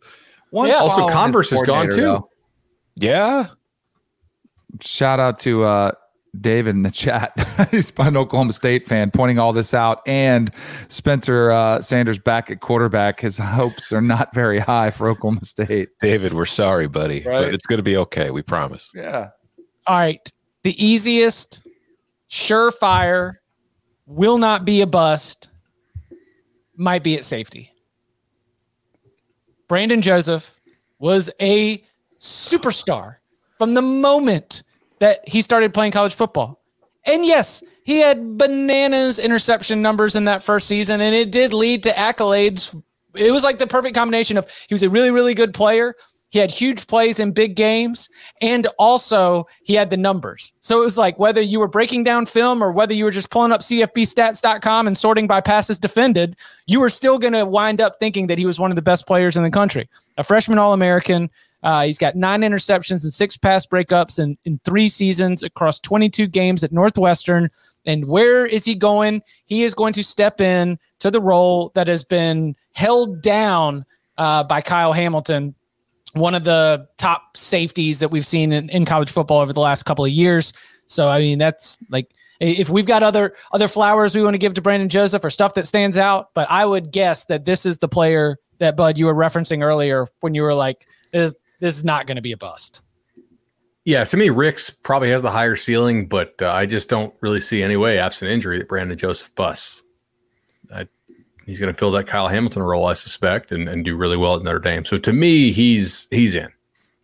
One's Yeah. Also, Converse is gone too. though. Yeah, Shout out to uh, David in the chat. He's an Oklahoma State fan pointing all this out. And Spencer uh, Sanders back at quarterback. His hopes are not very high for Oklahoma State. David, we're sorry, buddy, Right. but it's going to be okay. We promise. Yeah. All right. The easiest, surefire, will not be a bust, might be at safety. Brandon Joseph was a superstar from the moment that he started playing college football. And yes, he had bananas interception numbers in that first season, and it did lead to accolades. It was like the perfect combination of he was a really, really good player. He had huge plays in big games, and also he had the numbers. So it was like whether you were breaking down film or whether you were just pulling up CFBstats.com and sorting by passes defended, you were still going to wind up thinking that he was one of the best players in the country. A freshman All American. Uh, he's got nine interceptions and six pass breakups in, in three seasons across 22 games at Northwestern. And where is he going? He is going to step in to the role that has been held down uh, by Kyle Hamilton, one of the top safeties that we've seen in, in college football over the last couple of years. So, I mean, that's like if we've got other other flowers we want to give to Brandon Joseph or stuff that stands out, but I would guess that this is the player that Bud you were referencing earlier when you were like, this this is not going to be a bust. Yeah, to me, Ricks probably has the higher ceiling, but uh, I just don't really see any way, absent injury, that Brandon Joseph busts. I, he's going to fill that Kyle Hamilton role, I suspect, and, and do really well at Notre Dame. So to me, he's he's in.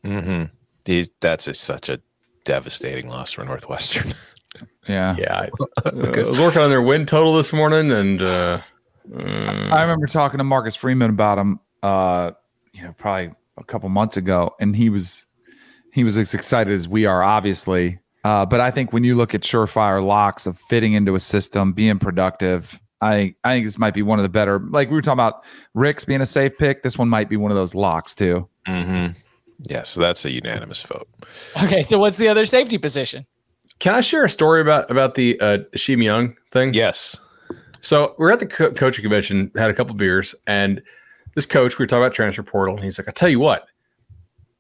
Mm-hmm. He's, that's a, such a devastating loss for Northwestern. Yeah. Yeah, I, uh, I was working on their win total this morning, and uh, mm, I remember talking to Marcus Freeman about him, uh, you know, probably a couple months ago, and he was he was as excited as we are, obviously. Uh, but I think when you look at surefire locks of fitting into a system, being productive, I I think this might be one of the better. Like we were talking about Ricks's being a safe pick, this one might be one of those locks too. mm-hmm. Yeah, so that's a unanimous vote. Okay, so what's the other safety position? can I share a story about about the uh, Sheem Young thing? Yes. So we're at the co- coaching convention, had a couple beers, and this coach, we were talking about transfer portal, and he's like, I tell you what,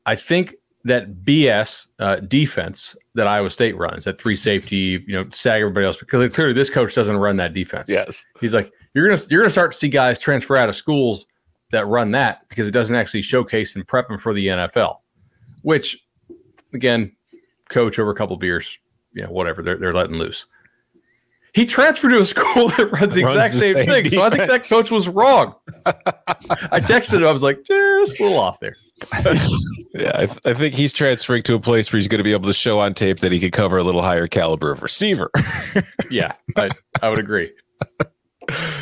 I think that BS uh, defense that Iowa State runs, that three safety, you know, sag everybody else, because clearly this coach doesn't run that defense. Yes. He's like, you're gonna you're gonna start to see guys transfer out of schools that run that because it doesn't actually showcase and prep them for the NFL. Which, again, coach over a couple beers, you know, whatever they're they're letting loose. He transferred to a school that runs the Runs exact the same, same thing. So I think that coach was wrong. I texted him. I was like, just a little off there. Yeah, I, th- I think he's transferring to a place where he's going to be able to show on tape that he could cover a little higher caliber of receiver. Yeah, I, I would agree.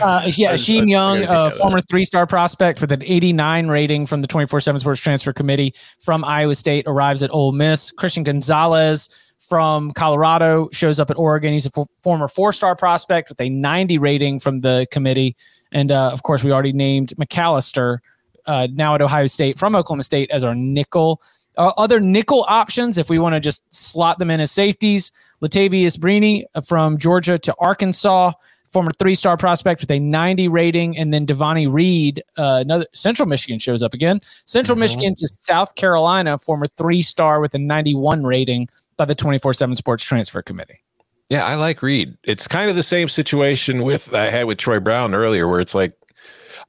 Uh, yeah, I- I- Sheem Young, gotta uh, former three star prospect with an 89 rating from the 24 7 Sports Transfer Committee from Iowa State, arrives at Ole Miss. Christian Gonzalez from Colorado shows up at Oregon. He's a former four star prospect with a 90 rating from the committee. And uh, of course, we already named McCalister, uh, now at Ohio State from Oklahoma State, as our nickel. Uh, other nickel options, if we want to just slot them in as safeties, Latavious Brini uh, from Georgia to Arkansas former three-star prospect with a 90 rating, and then Devonni Reed, uh, another Central Michigan shows up again. Central Michigan to South Carolina, former three-star with a 91 rating by the 24/7 Sports Transfer Committee. Yeah, I like Reed. It's kind of the same situation with I had with Troy Brown earlier, where it's like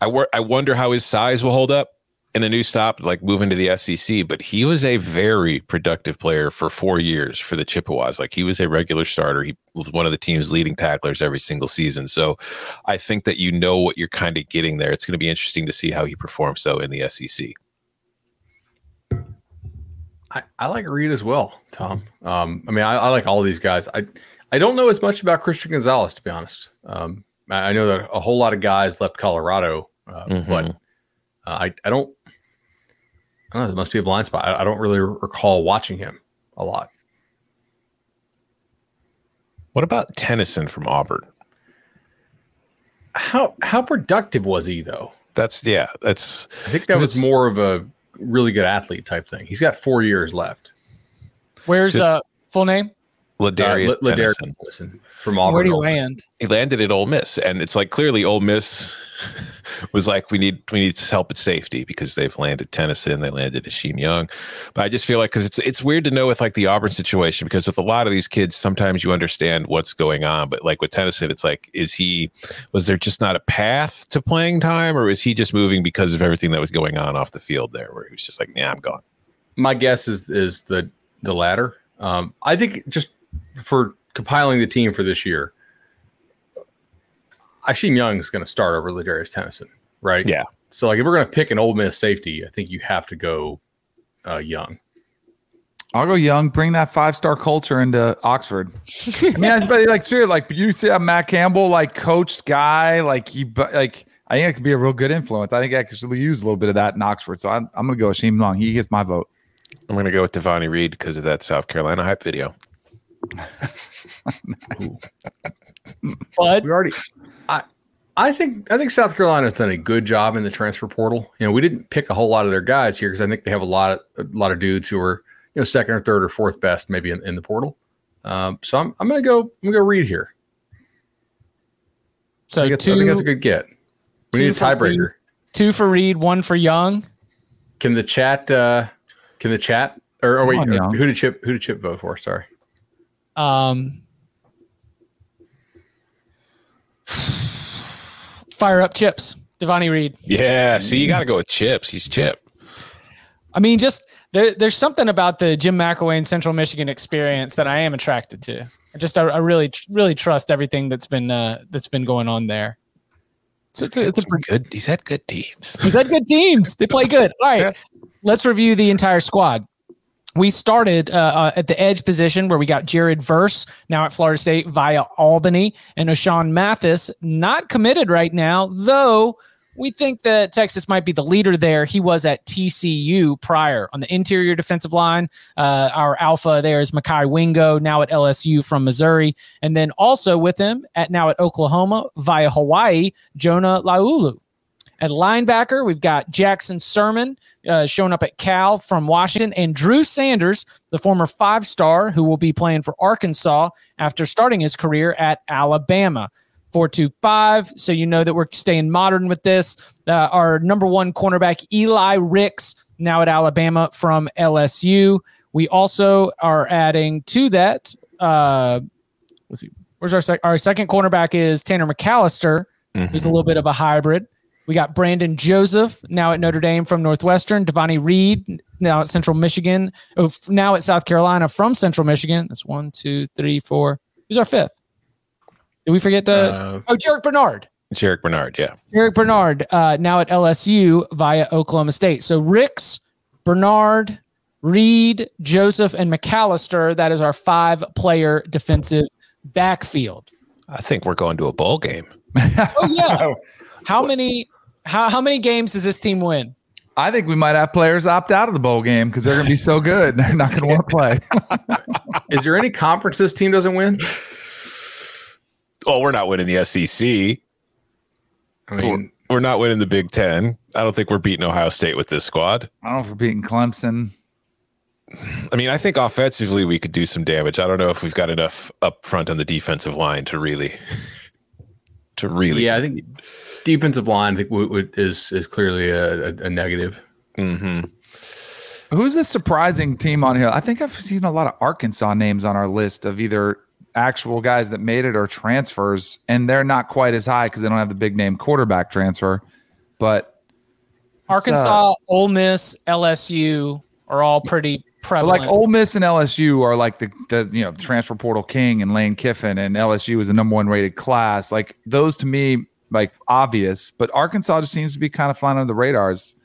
I wor- I wonder how his size will hold up in a new stop, like moving to the SEC, but he was a very productive player for four years for the Chippewas. Like he was a regular starter. He was one of the team's leading tacklers every single season. So I think that you know what you're kind of getting there. It's going to be interesting to see how he performs though in the SEC. I, I like Reed as well, Tom. Um, I mean, I, I, like all these guys. I I don't know as much about Christian Gonzalez to be honest. Um, I, I, know that a whole lot of guys left Colorado, uh, mm-hmm. but uh, I I don't I don't know. There must be a blind spot. I, I don't really recall watching him a lot. What about Tennison from Auburn? How how productive was he though? That's yeah. That's I think that was more of a really good athlete type thing. He's got four years left. Where's uh full name? Ladarius uh, L- Tennison from Auburn. Where do you land? He landed at Ole Miss, and it's like clearly Ole Miss was like, we need we need help at safety because they've landed Tennison, they landed Isheem Young, but I just feel like because it's it's weird to know with like the Auburn situation because with a lot of these kids, sometimes you understand what's going on, but like with Tennison, it's like, is he was there just not a path to playing time, or is he just moving because of everything that was going on off the field there, where he was just like, yeah, I'm gone. My guess is is the the latter. Um, I think just for compiling the team for this year, Isheem Young is going to start over Ladarius Tennison, right? Yeah. So like if we're going to pick an Ole Miss safety, I think you have to go uh, Young. I'll go Young. Bring that five star culture into Oxford. I mean, I like too. Like you see a Matt Campbell, like coached guy, like he, like I think it could be a real good influence. I think I could use a little bit of that in Oxford. So I'm, I'm going to go Isheem Young. He gets my vote. I'm going to go with Devonni Reed because of that South Carolina hype video. but we already I I think I think South Carolina has done a good job in the transfer portal. You know, we didn't pick a whole lot of their guys here because I think they have a lot of a lot of dudes who are you know second or third or fourth best maybe in, in the portal. Um, so I'm I'm gonna go I'm gonna go read here. So I think, two, I think that's a good get. We need a tiebreaker. Two for Reed, one for Young. Can the chat? uh Can the chat? Or, or wait, on, who did Chip? Who did Chip vote for? Sorry. Um, fire up chips, Devonni Reed. Yeah, see, you got to go with chips. He's chip. I mean, just there, there's something about the Jim McElwain Central Michigan experience that I am attracted to. I just I, I really really trust everything that's been uh, that's been going on there. So it's, it's, a, good. He's had good teams. He's had good teams. They play good. All right, let's review the entire squad we started uh, uh, at the edge position where we got Jared Verse now at Florida State via Albany and Ochaun Mathis not committed right now, though we think that Texas might be the leader there. He was at TCU prior on the interior defensive line. Uh, our alpha there is Mekhi Wingo, now at LSU from Missouri. And then also with him at now at Oklahoma via Hawaii, Jonah Laulu. At linebacker, we've got Jackson Sirmon uh, showing up at Cal from Washington, and Drew Sanders, the former five star who will be playing for Arkansas after starting his career at Alabama. 425. So you know that we're staying modern with this. Uh, our number one cornerback, Eli Ricks, now at Alabama from LSU. We also are adding to that. Uh, let's see. Where's our, sec- our second cornerback is Tanner McCalister, mm-hmm. who's a little bit of a hybrid. We got Brandon Joseph now at Notre Dame from Northwestern. Devonni Reed now at Central Michigan. Oh, now at South Carolina from Central Michigan. That's one, two, three, four. Who's our fifth? Did we forget to? Uh, oh, Jarrick Bernard. Jarrick Bernard, yeah. Jarrick Bernard uh, now at LSU via Oklahoma State. So Ricks, Bernard, Reed, Joseph, and McCalister. That is our five-player defensive backfield. I think we're going to a bowl game. oh yeah. How many how how many games does this team win? I think we might have players opt out of the bowl game because they're going to be so good. They're not going to want to play. Is there any conference this team doesn't win? Oh, we're not winning the SEC. I mean, we're not winning the Big Ten. I don't think we're beating Ohio State with this squad. I don't know if we're beating Clemson. I mean, I think offensively we could do some damage. I don't know if we've got enough up front on the defensive line to really, to really. Yeah, I think defensive line I think w- w- is is clearly a, a, a negative. Mm-hmm. Who's the surprising team on here? I think I've seen a lot of Arkansas names on our list of either actual guys that made it or transfers, and they're not quite as high because they don't have the big name quarterback transfer. But Arkansas, Ole Miss, LSU are all pretty But like Ole Miss and LSU are like the, the you know transfer portal king and Lane Kiffin and LSU is the number one rated class. Like those to me like obvious, but Arkansas just seems to be kind of flying under the radars.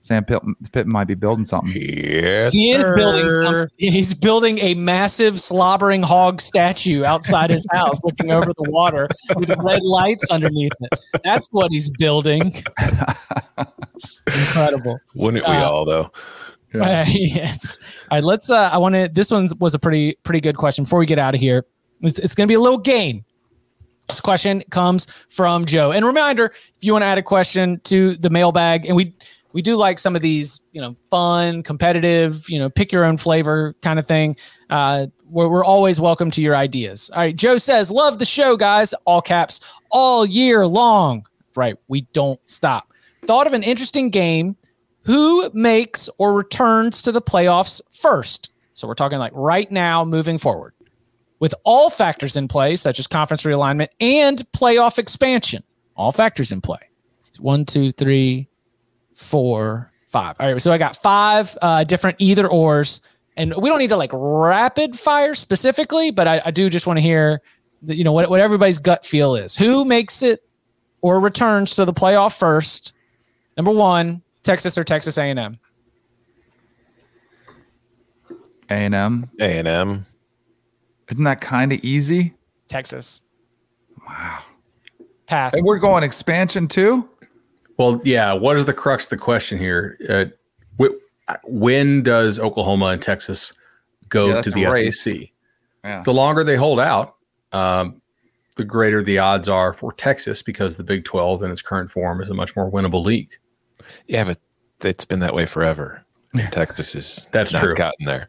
Sam Pittman, Pittman might be building something. Yes, he is building sir. some, he's building a massive slobbering hog statue outside his house looking over the water with red lights underneath it. That's what he's building. Incredible. Wouldn't we Uh, all though? Uh, yes. All right, let's uh I want to this one was a pretty pretty good question before we get out of here. It's, it's going to be a little game. This question comes from Joe. And reminder, if you want to add a question to the mailbag and we we do like some of these, you know, fun, competitive, you know, pick your own flavor kind of thing. Uh we're, we're always welcome to your ideas. All right, Joe says, "Love the show, guys." All caps, all year long. Right, we don't stop. Thought of an interesting game who makes or returns to the playoffs first. So we're talking like right now, moving forward, with all factors in play, such as conference realignment and playoff expansion. All factors in play. One, two, three, four, five. All right. So I got five uh, different either ors, and we don't need to like rapid fire specifically, but I, I do just want to hear, you know, what, what everybody's gut feel is. Who makes it or returns to the playoff first? Number one, Texas or Texas A&M. A and M. A and M. Isn't that kind of easy? Texas. Wow. Path. And we're going expansion too. Well, yeah. What is the crux of the question here? Uh, wh- when does Oklahoma and Texas go Yeah, to the a race. SEC? Yeah. The longer they hold out, um, the greater the odds are for Texas because the Big 12 in its current form is a much more winnable league. Yeah, but it's been that way forever. Texas is That's not true. gotten there.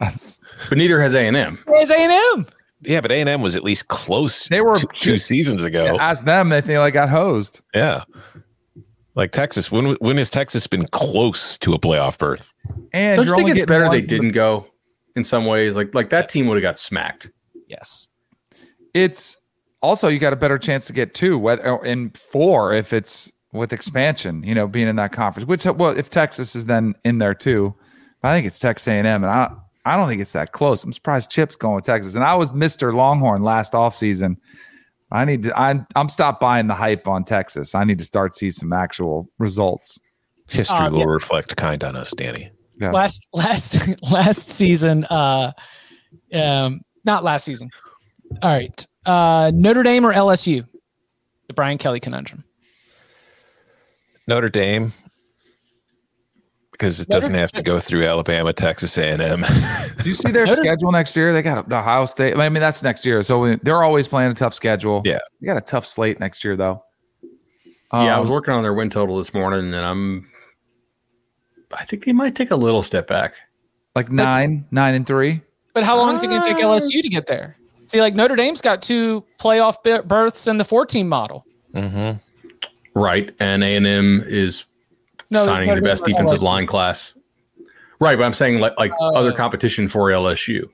Yes. But neither has A&M. There's A&M. Yeah, but A and M was at least close. They were two, two seasons ago. Ask them. They think I got hosed. Yeah. Like Texas, when when has Texas been close to a playoff berth? And Don't you're think it's better they didn't go in some ways? Like like that Yes. team would have got smacked. Yes. It's also you got a better chance to get two, whether in four if it's with expansion. You know, being in that conference. Which well, if Texas is then in there too, but I think it's Texas A&M, and I I don't think it's that close. I'm surprised Chip's going with Texas, and I was Mister Longhorn last offseason. I need to. I, I'm stop buying the hype on Texas. I need to start see some actual results. History Uh, will yeah. reflect kind on us, Danny. Yes. Last last last season, uh um not last season. All right. Uh Notre Dame or LSU? The Brian Kelly conundrum. Notre Dame, because it doesn't have to go through Alabama, Texas A and M. Do you see their schedule next year? They got the Ohio State. I mean, that's next year, so we- they're always playing a tough schedule. Yeah. they got a tough slate next year, though. yeah, I Um, was working on their win total this morning, and I'm. I think they might take a little step back. like nine, nine and three. But how long is it going to take LSU to get there? See, like Notre Dame's got two playoff bi- berths in the 14 model. mm-hmm. Right, and A and M is No, signing Notre the best defensive LSU. line class. Right, but I'm saying like like Uh, other competition for LSU.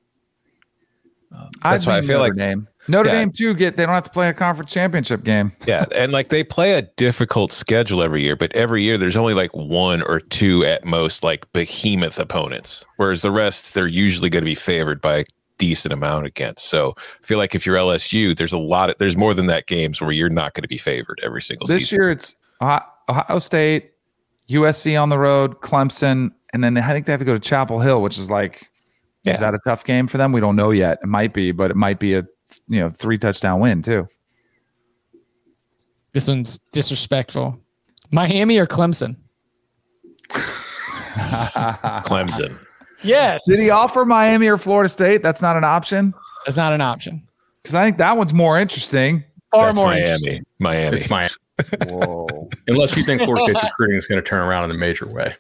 That's why I think feel Notre like- Dame. Notre Yeah. Dame too. Get they don't have to play a conference championship game. Yeah, and like they play a difficult schedule every year, but every year there's only like one or two at most like behemoth opponents, whereas the rest they're usually going to be favored by a decent amount against. So I feel like if you're LSU, there's a lot of there's more than that games where you're not going to be favored every single This season. year it's Ohio, Ohio State, USC on the road, Clemson, and then I think they have to go to Chapel Hill, which is like, Yeah. is that a tough game for them? We don't know yet. It might be, but it might be a you know three touchdown win too. This one's disrespectful. Miami or Clemson? Clemson. Yes. Did he offer Miami or Florida State? That's not an option That's not an option. because I think that one's more interesting. Far That's more Miami. interesting. Miami. It's my Whoa. unless you think Florida State's recruiting is going to turn around in a major way.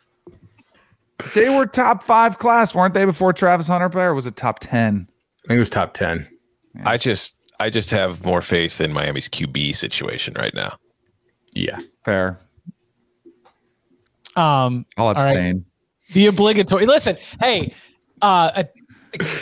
they were top five class, weren't they, before Travis Hunter played, or was it top ten? I think it was top ten. I just I just have more faith in Miami's QB situation right now. Yeah, Fair. Um, I'll right. abstain. The obligatory. Listen, hey, uh, uh,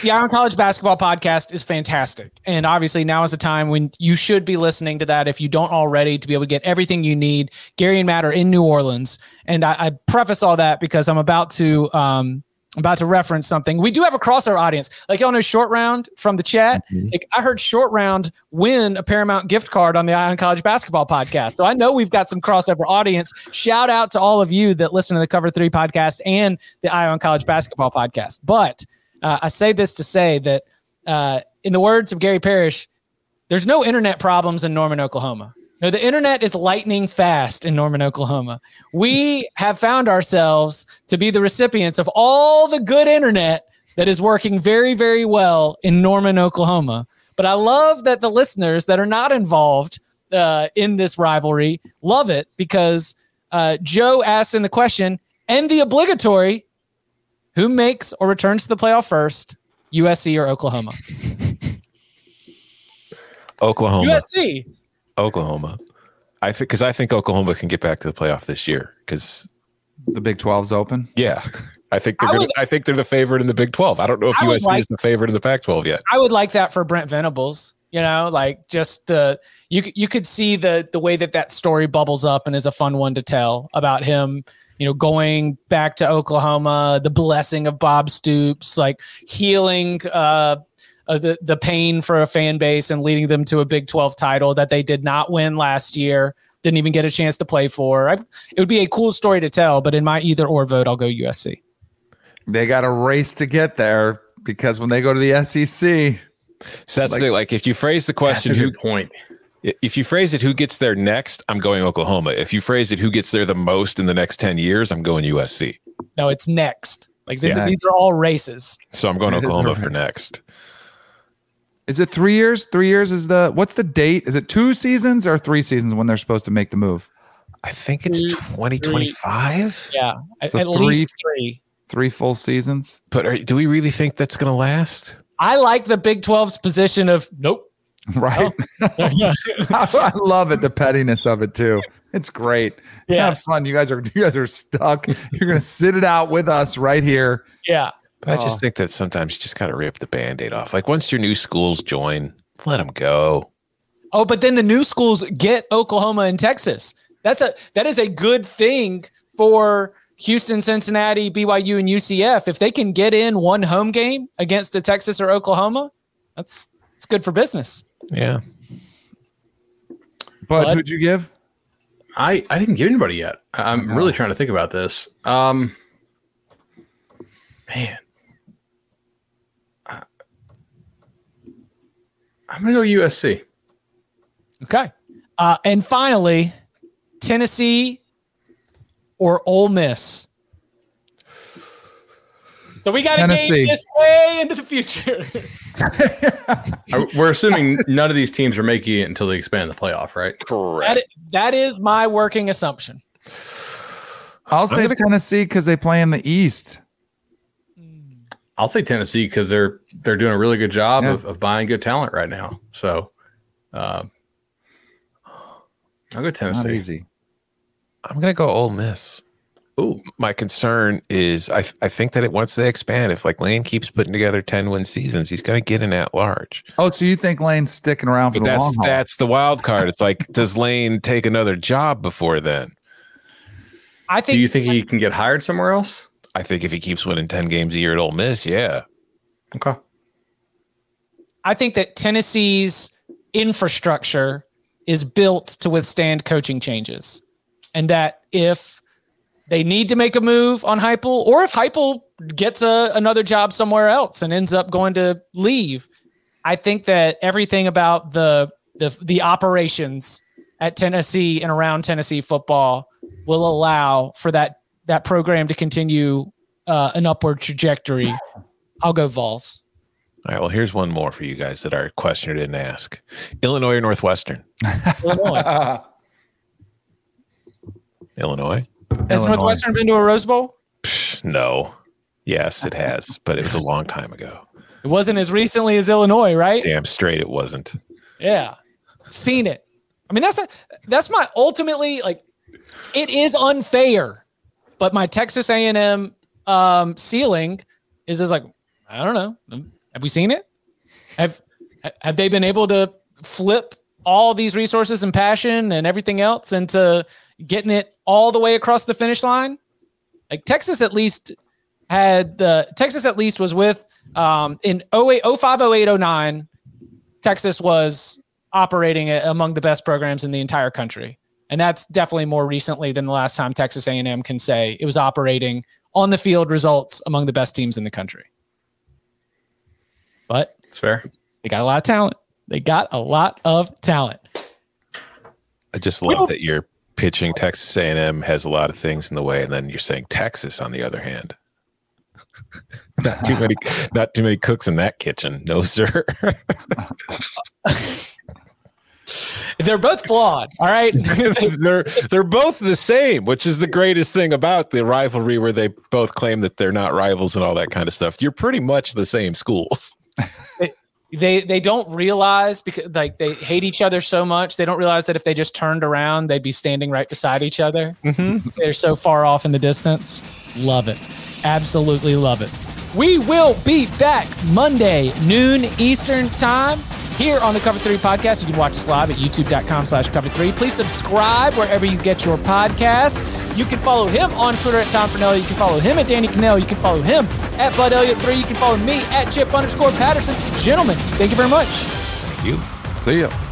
the Eye on College Basketball Podcast is fantastic. And obviously, now is the time when you should be listening to that if you don't already to be able to get everything you need. Gary and Matt are in New Orleans. And I, I preface all that because I'm about to. Um, about to reference something. We do have a crossover audience. Like y'all know Short Round from the chat. Mm-hmm. Like, I heard Short Round win a Paramount gift card on the Eye on College Basketball Podcast. So I know we've got some crossover audience. Shout out to all of you that listen to the Cover Three podcast and the Eye on College Basketball Podcast. But uh, I say this to say that, uh, in the words of Gary Parrish, there's no internet problems in Norman, Oklahoma. No, the internet is lightning fast in Norman, Oklahoma. We have found ourselves to be the recipients of all the good internet that is working very, very well in Norman, Oklahoma. But I love that the listeners that are not involved uh, in this rivalry love it because uh, Joe asks in the question and the obligatory who makes or returns to the playoff first, USC or Oklahoma? Oklahoma. USC. Oklahoma. I think because I think Oklahoma can get back to the playoff this year. Because The Big 12's open. yeah, I think they're I gonna, would- I think they're the favorite in the Big Twelve. I don't know if I would USC like- is the favorite in the Pac-12 yet. I would like that for Brent Venables. You know, like just uh, you you could see the the way that that story bubbles up and is a fun one to tell about him. You know, going back to Oklahoma, the blessing of Bob Stoops, like healing uh, uh, the the pain for a fan base and leading them to a Big Twelve title that they did not win last year. Didn't even get a chance to play for. I, it would be a cool story to tell, but in my either or vote, I'll go USC. They got a race to get there because when they go to the SEC, So that's like, like if you phrase the question, who point. if you phrase it, who gets there next? I'm going Oklahoma. If you phrase it, who gets there the most in the next ten years? I'm going USC. No, it's next. Like this, Yeah, these are all races. So I'm going Oklahoma for next. Next. is it three years? Three years is the what's the date? Is it two seasons or three seasons when they're supposed to make the move? I think it's mm, 2025. Yeah, at, So at three- least three. Three full seasons. But are, do we really think that's going to last? I like the Big 12's position of nope. Right. I love it, the pettiness of it too. It's great. Yeah. Have fun. You guys are you guys are stuck. You're gonna sit it out with us right here. yeah. But I Oh. just think that sometimes you just got to rip the band-aid off. Like once your new schools join, let them go. Oh, but then the new schools get Oklahoma and Texas. That's a that is a good thing for Houston, Cincinnati, BYU, and UCF. If they can get in one home game against the Texas or Oklahoma, that's it's good for business. Yeah. But Bud? who'd you give? I, I didn't give anybody yet. I- I'm No. really trying to think about this. Um, man, I'm gonna go USC. Okay. Uh, and finally, Tennessee or Ole Miss. So we got a Tennessee. game this way into the future. We're assuming none of these teams are making it until they expand the playoff, right? that, is, that is my working assumption. I'll say Tennessee because they play in the East. I'll say Tennessee because they're they're doing a really good job Yeah. of, of buying good talent right now. So, uh, I'll go Tennessee. Not Tennessee. easy. I'm going to go Ole Miss. Ooh, My concern is I, I think that it once they expand, if like Lane keeps putting together 10 win seasons, he's going to get an at large. Oh, so you think Lane's sticking around for But the long that's haul? that's the wild card. It's like, does Lane take another job before then? I think. do you think he can get hired somewhere else? I think if he keeps winning 10 games a year at Ole Miss, yeah. Okay. I think that Tennessee's infrastructure is built to withstand coaching changes, and that if they need to make a move on Heupel, or if Heupel gets a, another job somewhere else and ends up going to leave, I think that everything about the the the operations at Tennessee and around Tennessee football will allow for that that program to continue uh, an upward trajectory. I'll go Vols. All right. Well, here's one more for you guys that our questioner didn't ask Illinois or Northwestern? Illinois. Illinois? Has Illinois. Northwestern been to a Rose Bowl? No. Yes, it has, but it was a long time ago. It wasn't as recently as Illinois, right? Damn straight it wasn't. Yeah. Seen it. I mean, that's a, that's my ultimately like it is unfair, but my Texas A&M um ceiling is just like I don't know. Have we seen it? Have have they been able to flip all these resources and passion and everything else into getting it all the way across the finish line? Like Texas at least had the Texas at least was with um in 08 05 08 09 Texas was operating among the best programs in the entire country. And that's definitely more recently than the last time Texas A&M can say it was operating on the field results among the best teams in the country. But it's fair. They got a lot of talent. They got a lot of talent. I just love that you're pitching Texas A&M has a lot of things in the way, and then you're saying Texas on the other hand. not too many, not too many cooks in that kitchen. No, sir. they're both flawed. All right, they're they're both the same, which is the greatest thing about the rivalry, where they both claim that they're not rivals and all that kind of stuff. You're pretty much the same schools. they they don't realize because like they hate each other so much they don't realize that if they just turned around they'd be standing right beside each other mm-hmm. they're so far off in the distance love it absolutely love it we will be back monday noon eastern time here on the Cover 3 podcast. You can watch us live at youtube.com slash cover 3. Please subscribe wherever you get your podcasts. You can follow him on Twitter at Tom Fornelli. You can follow him at Danny Kanell. You can follow him at Bud Elliott 3. You can follow me at Chip underscore Patterson. Gentlemen, thank you very much. Thank you. See ya.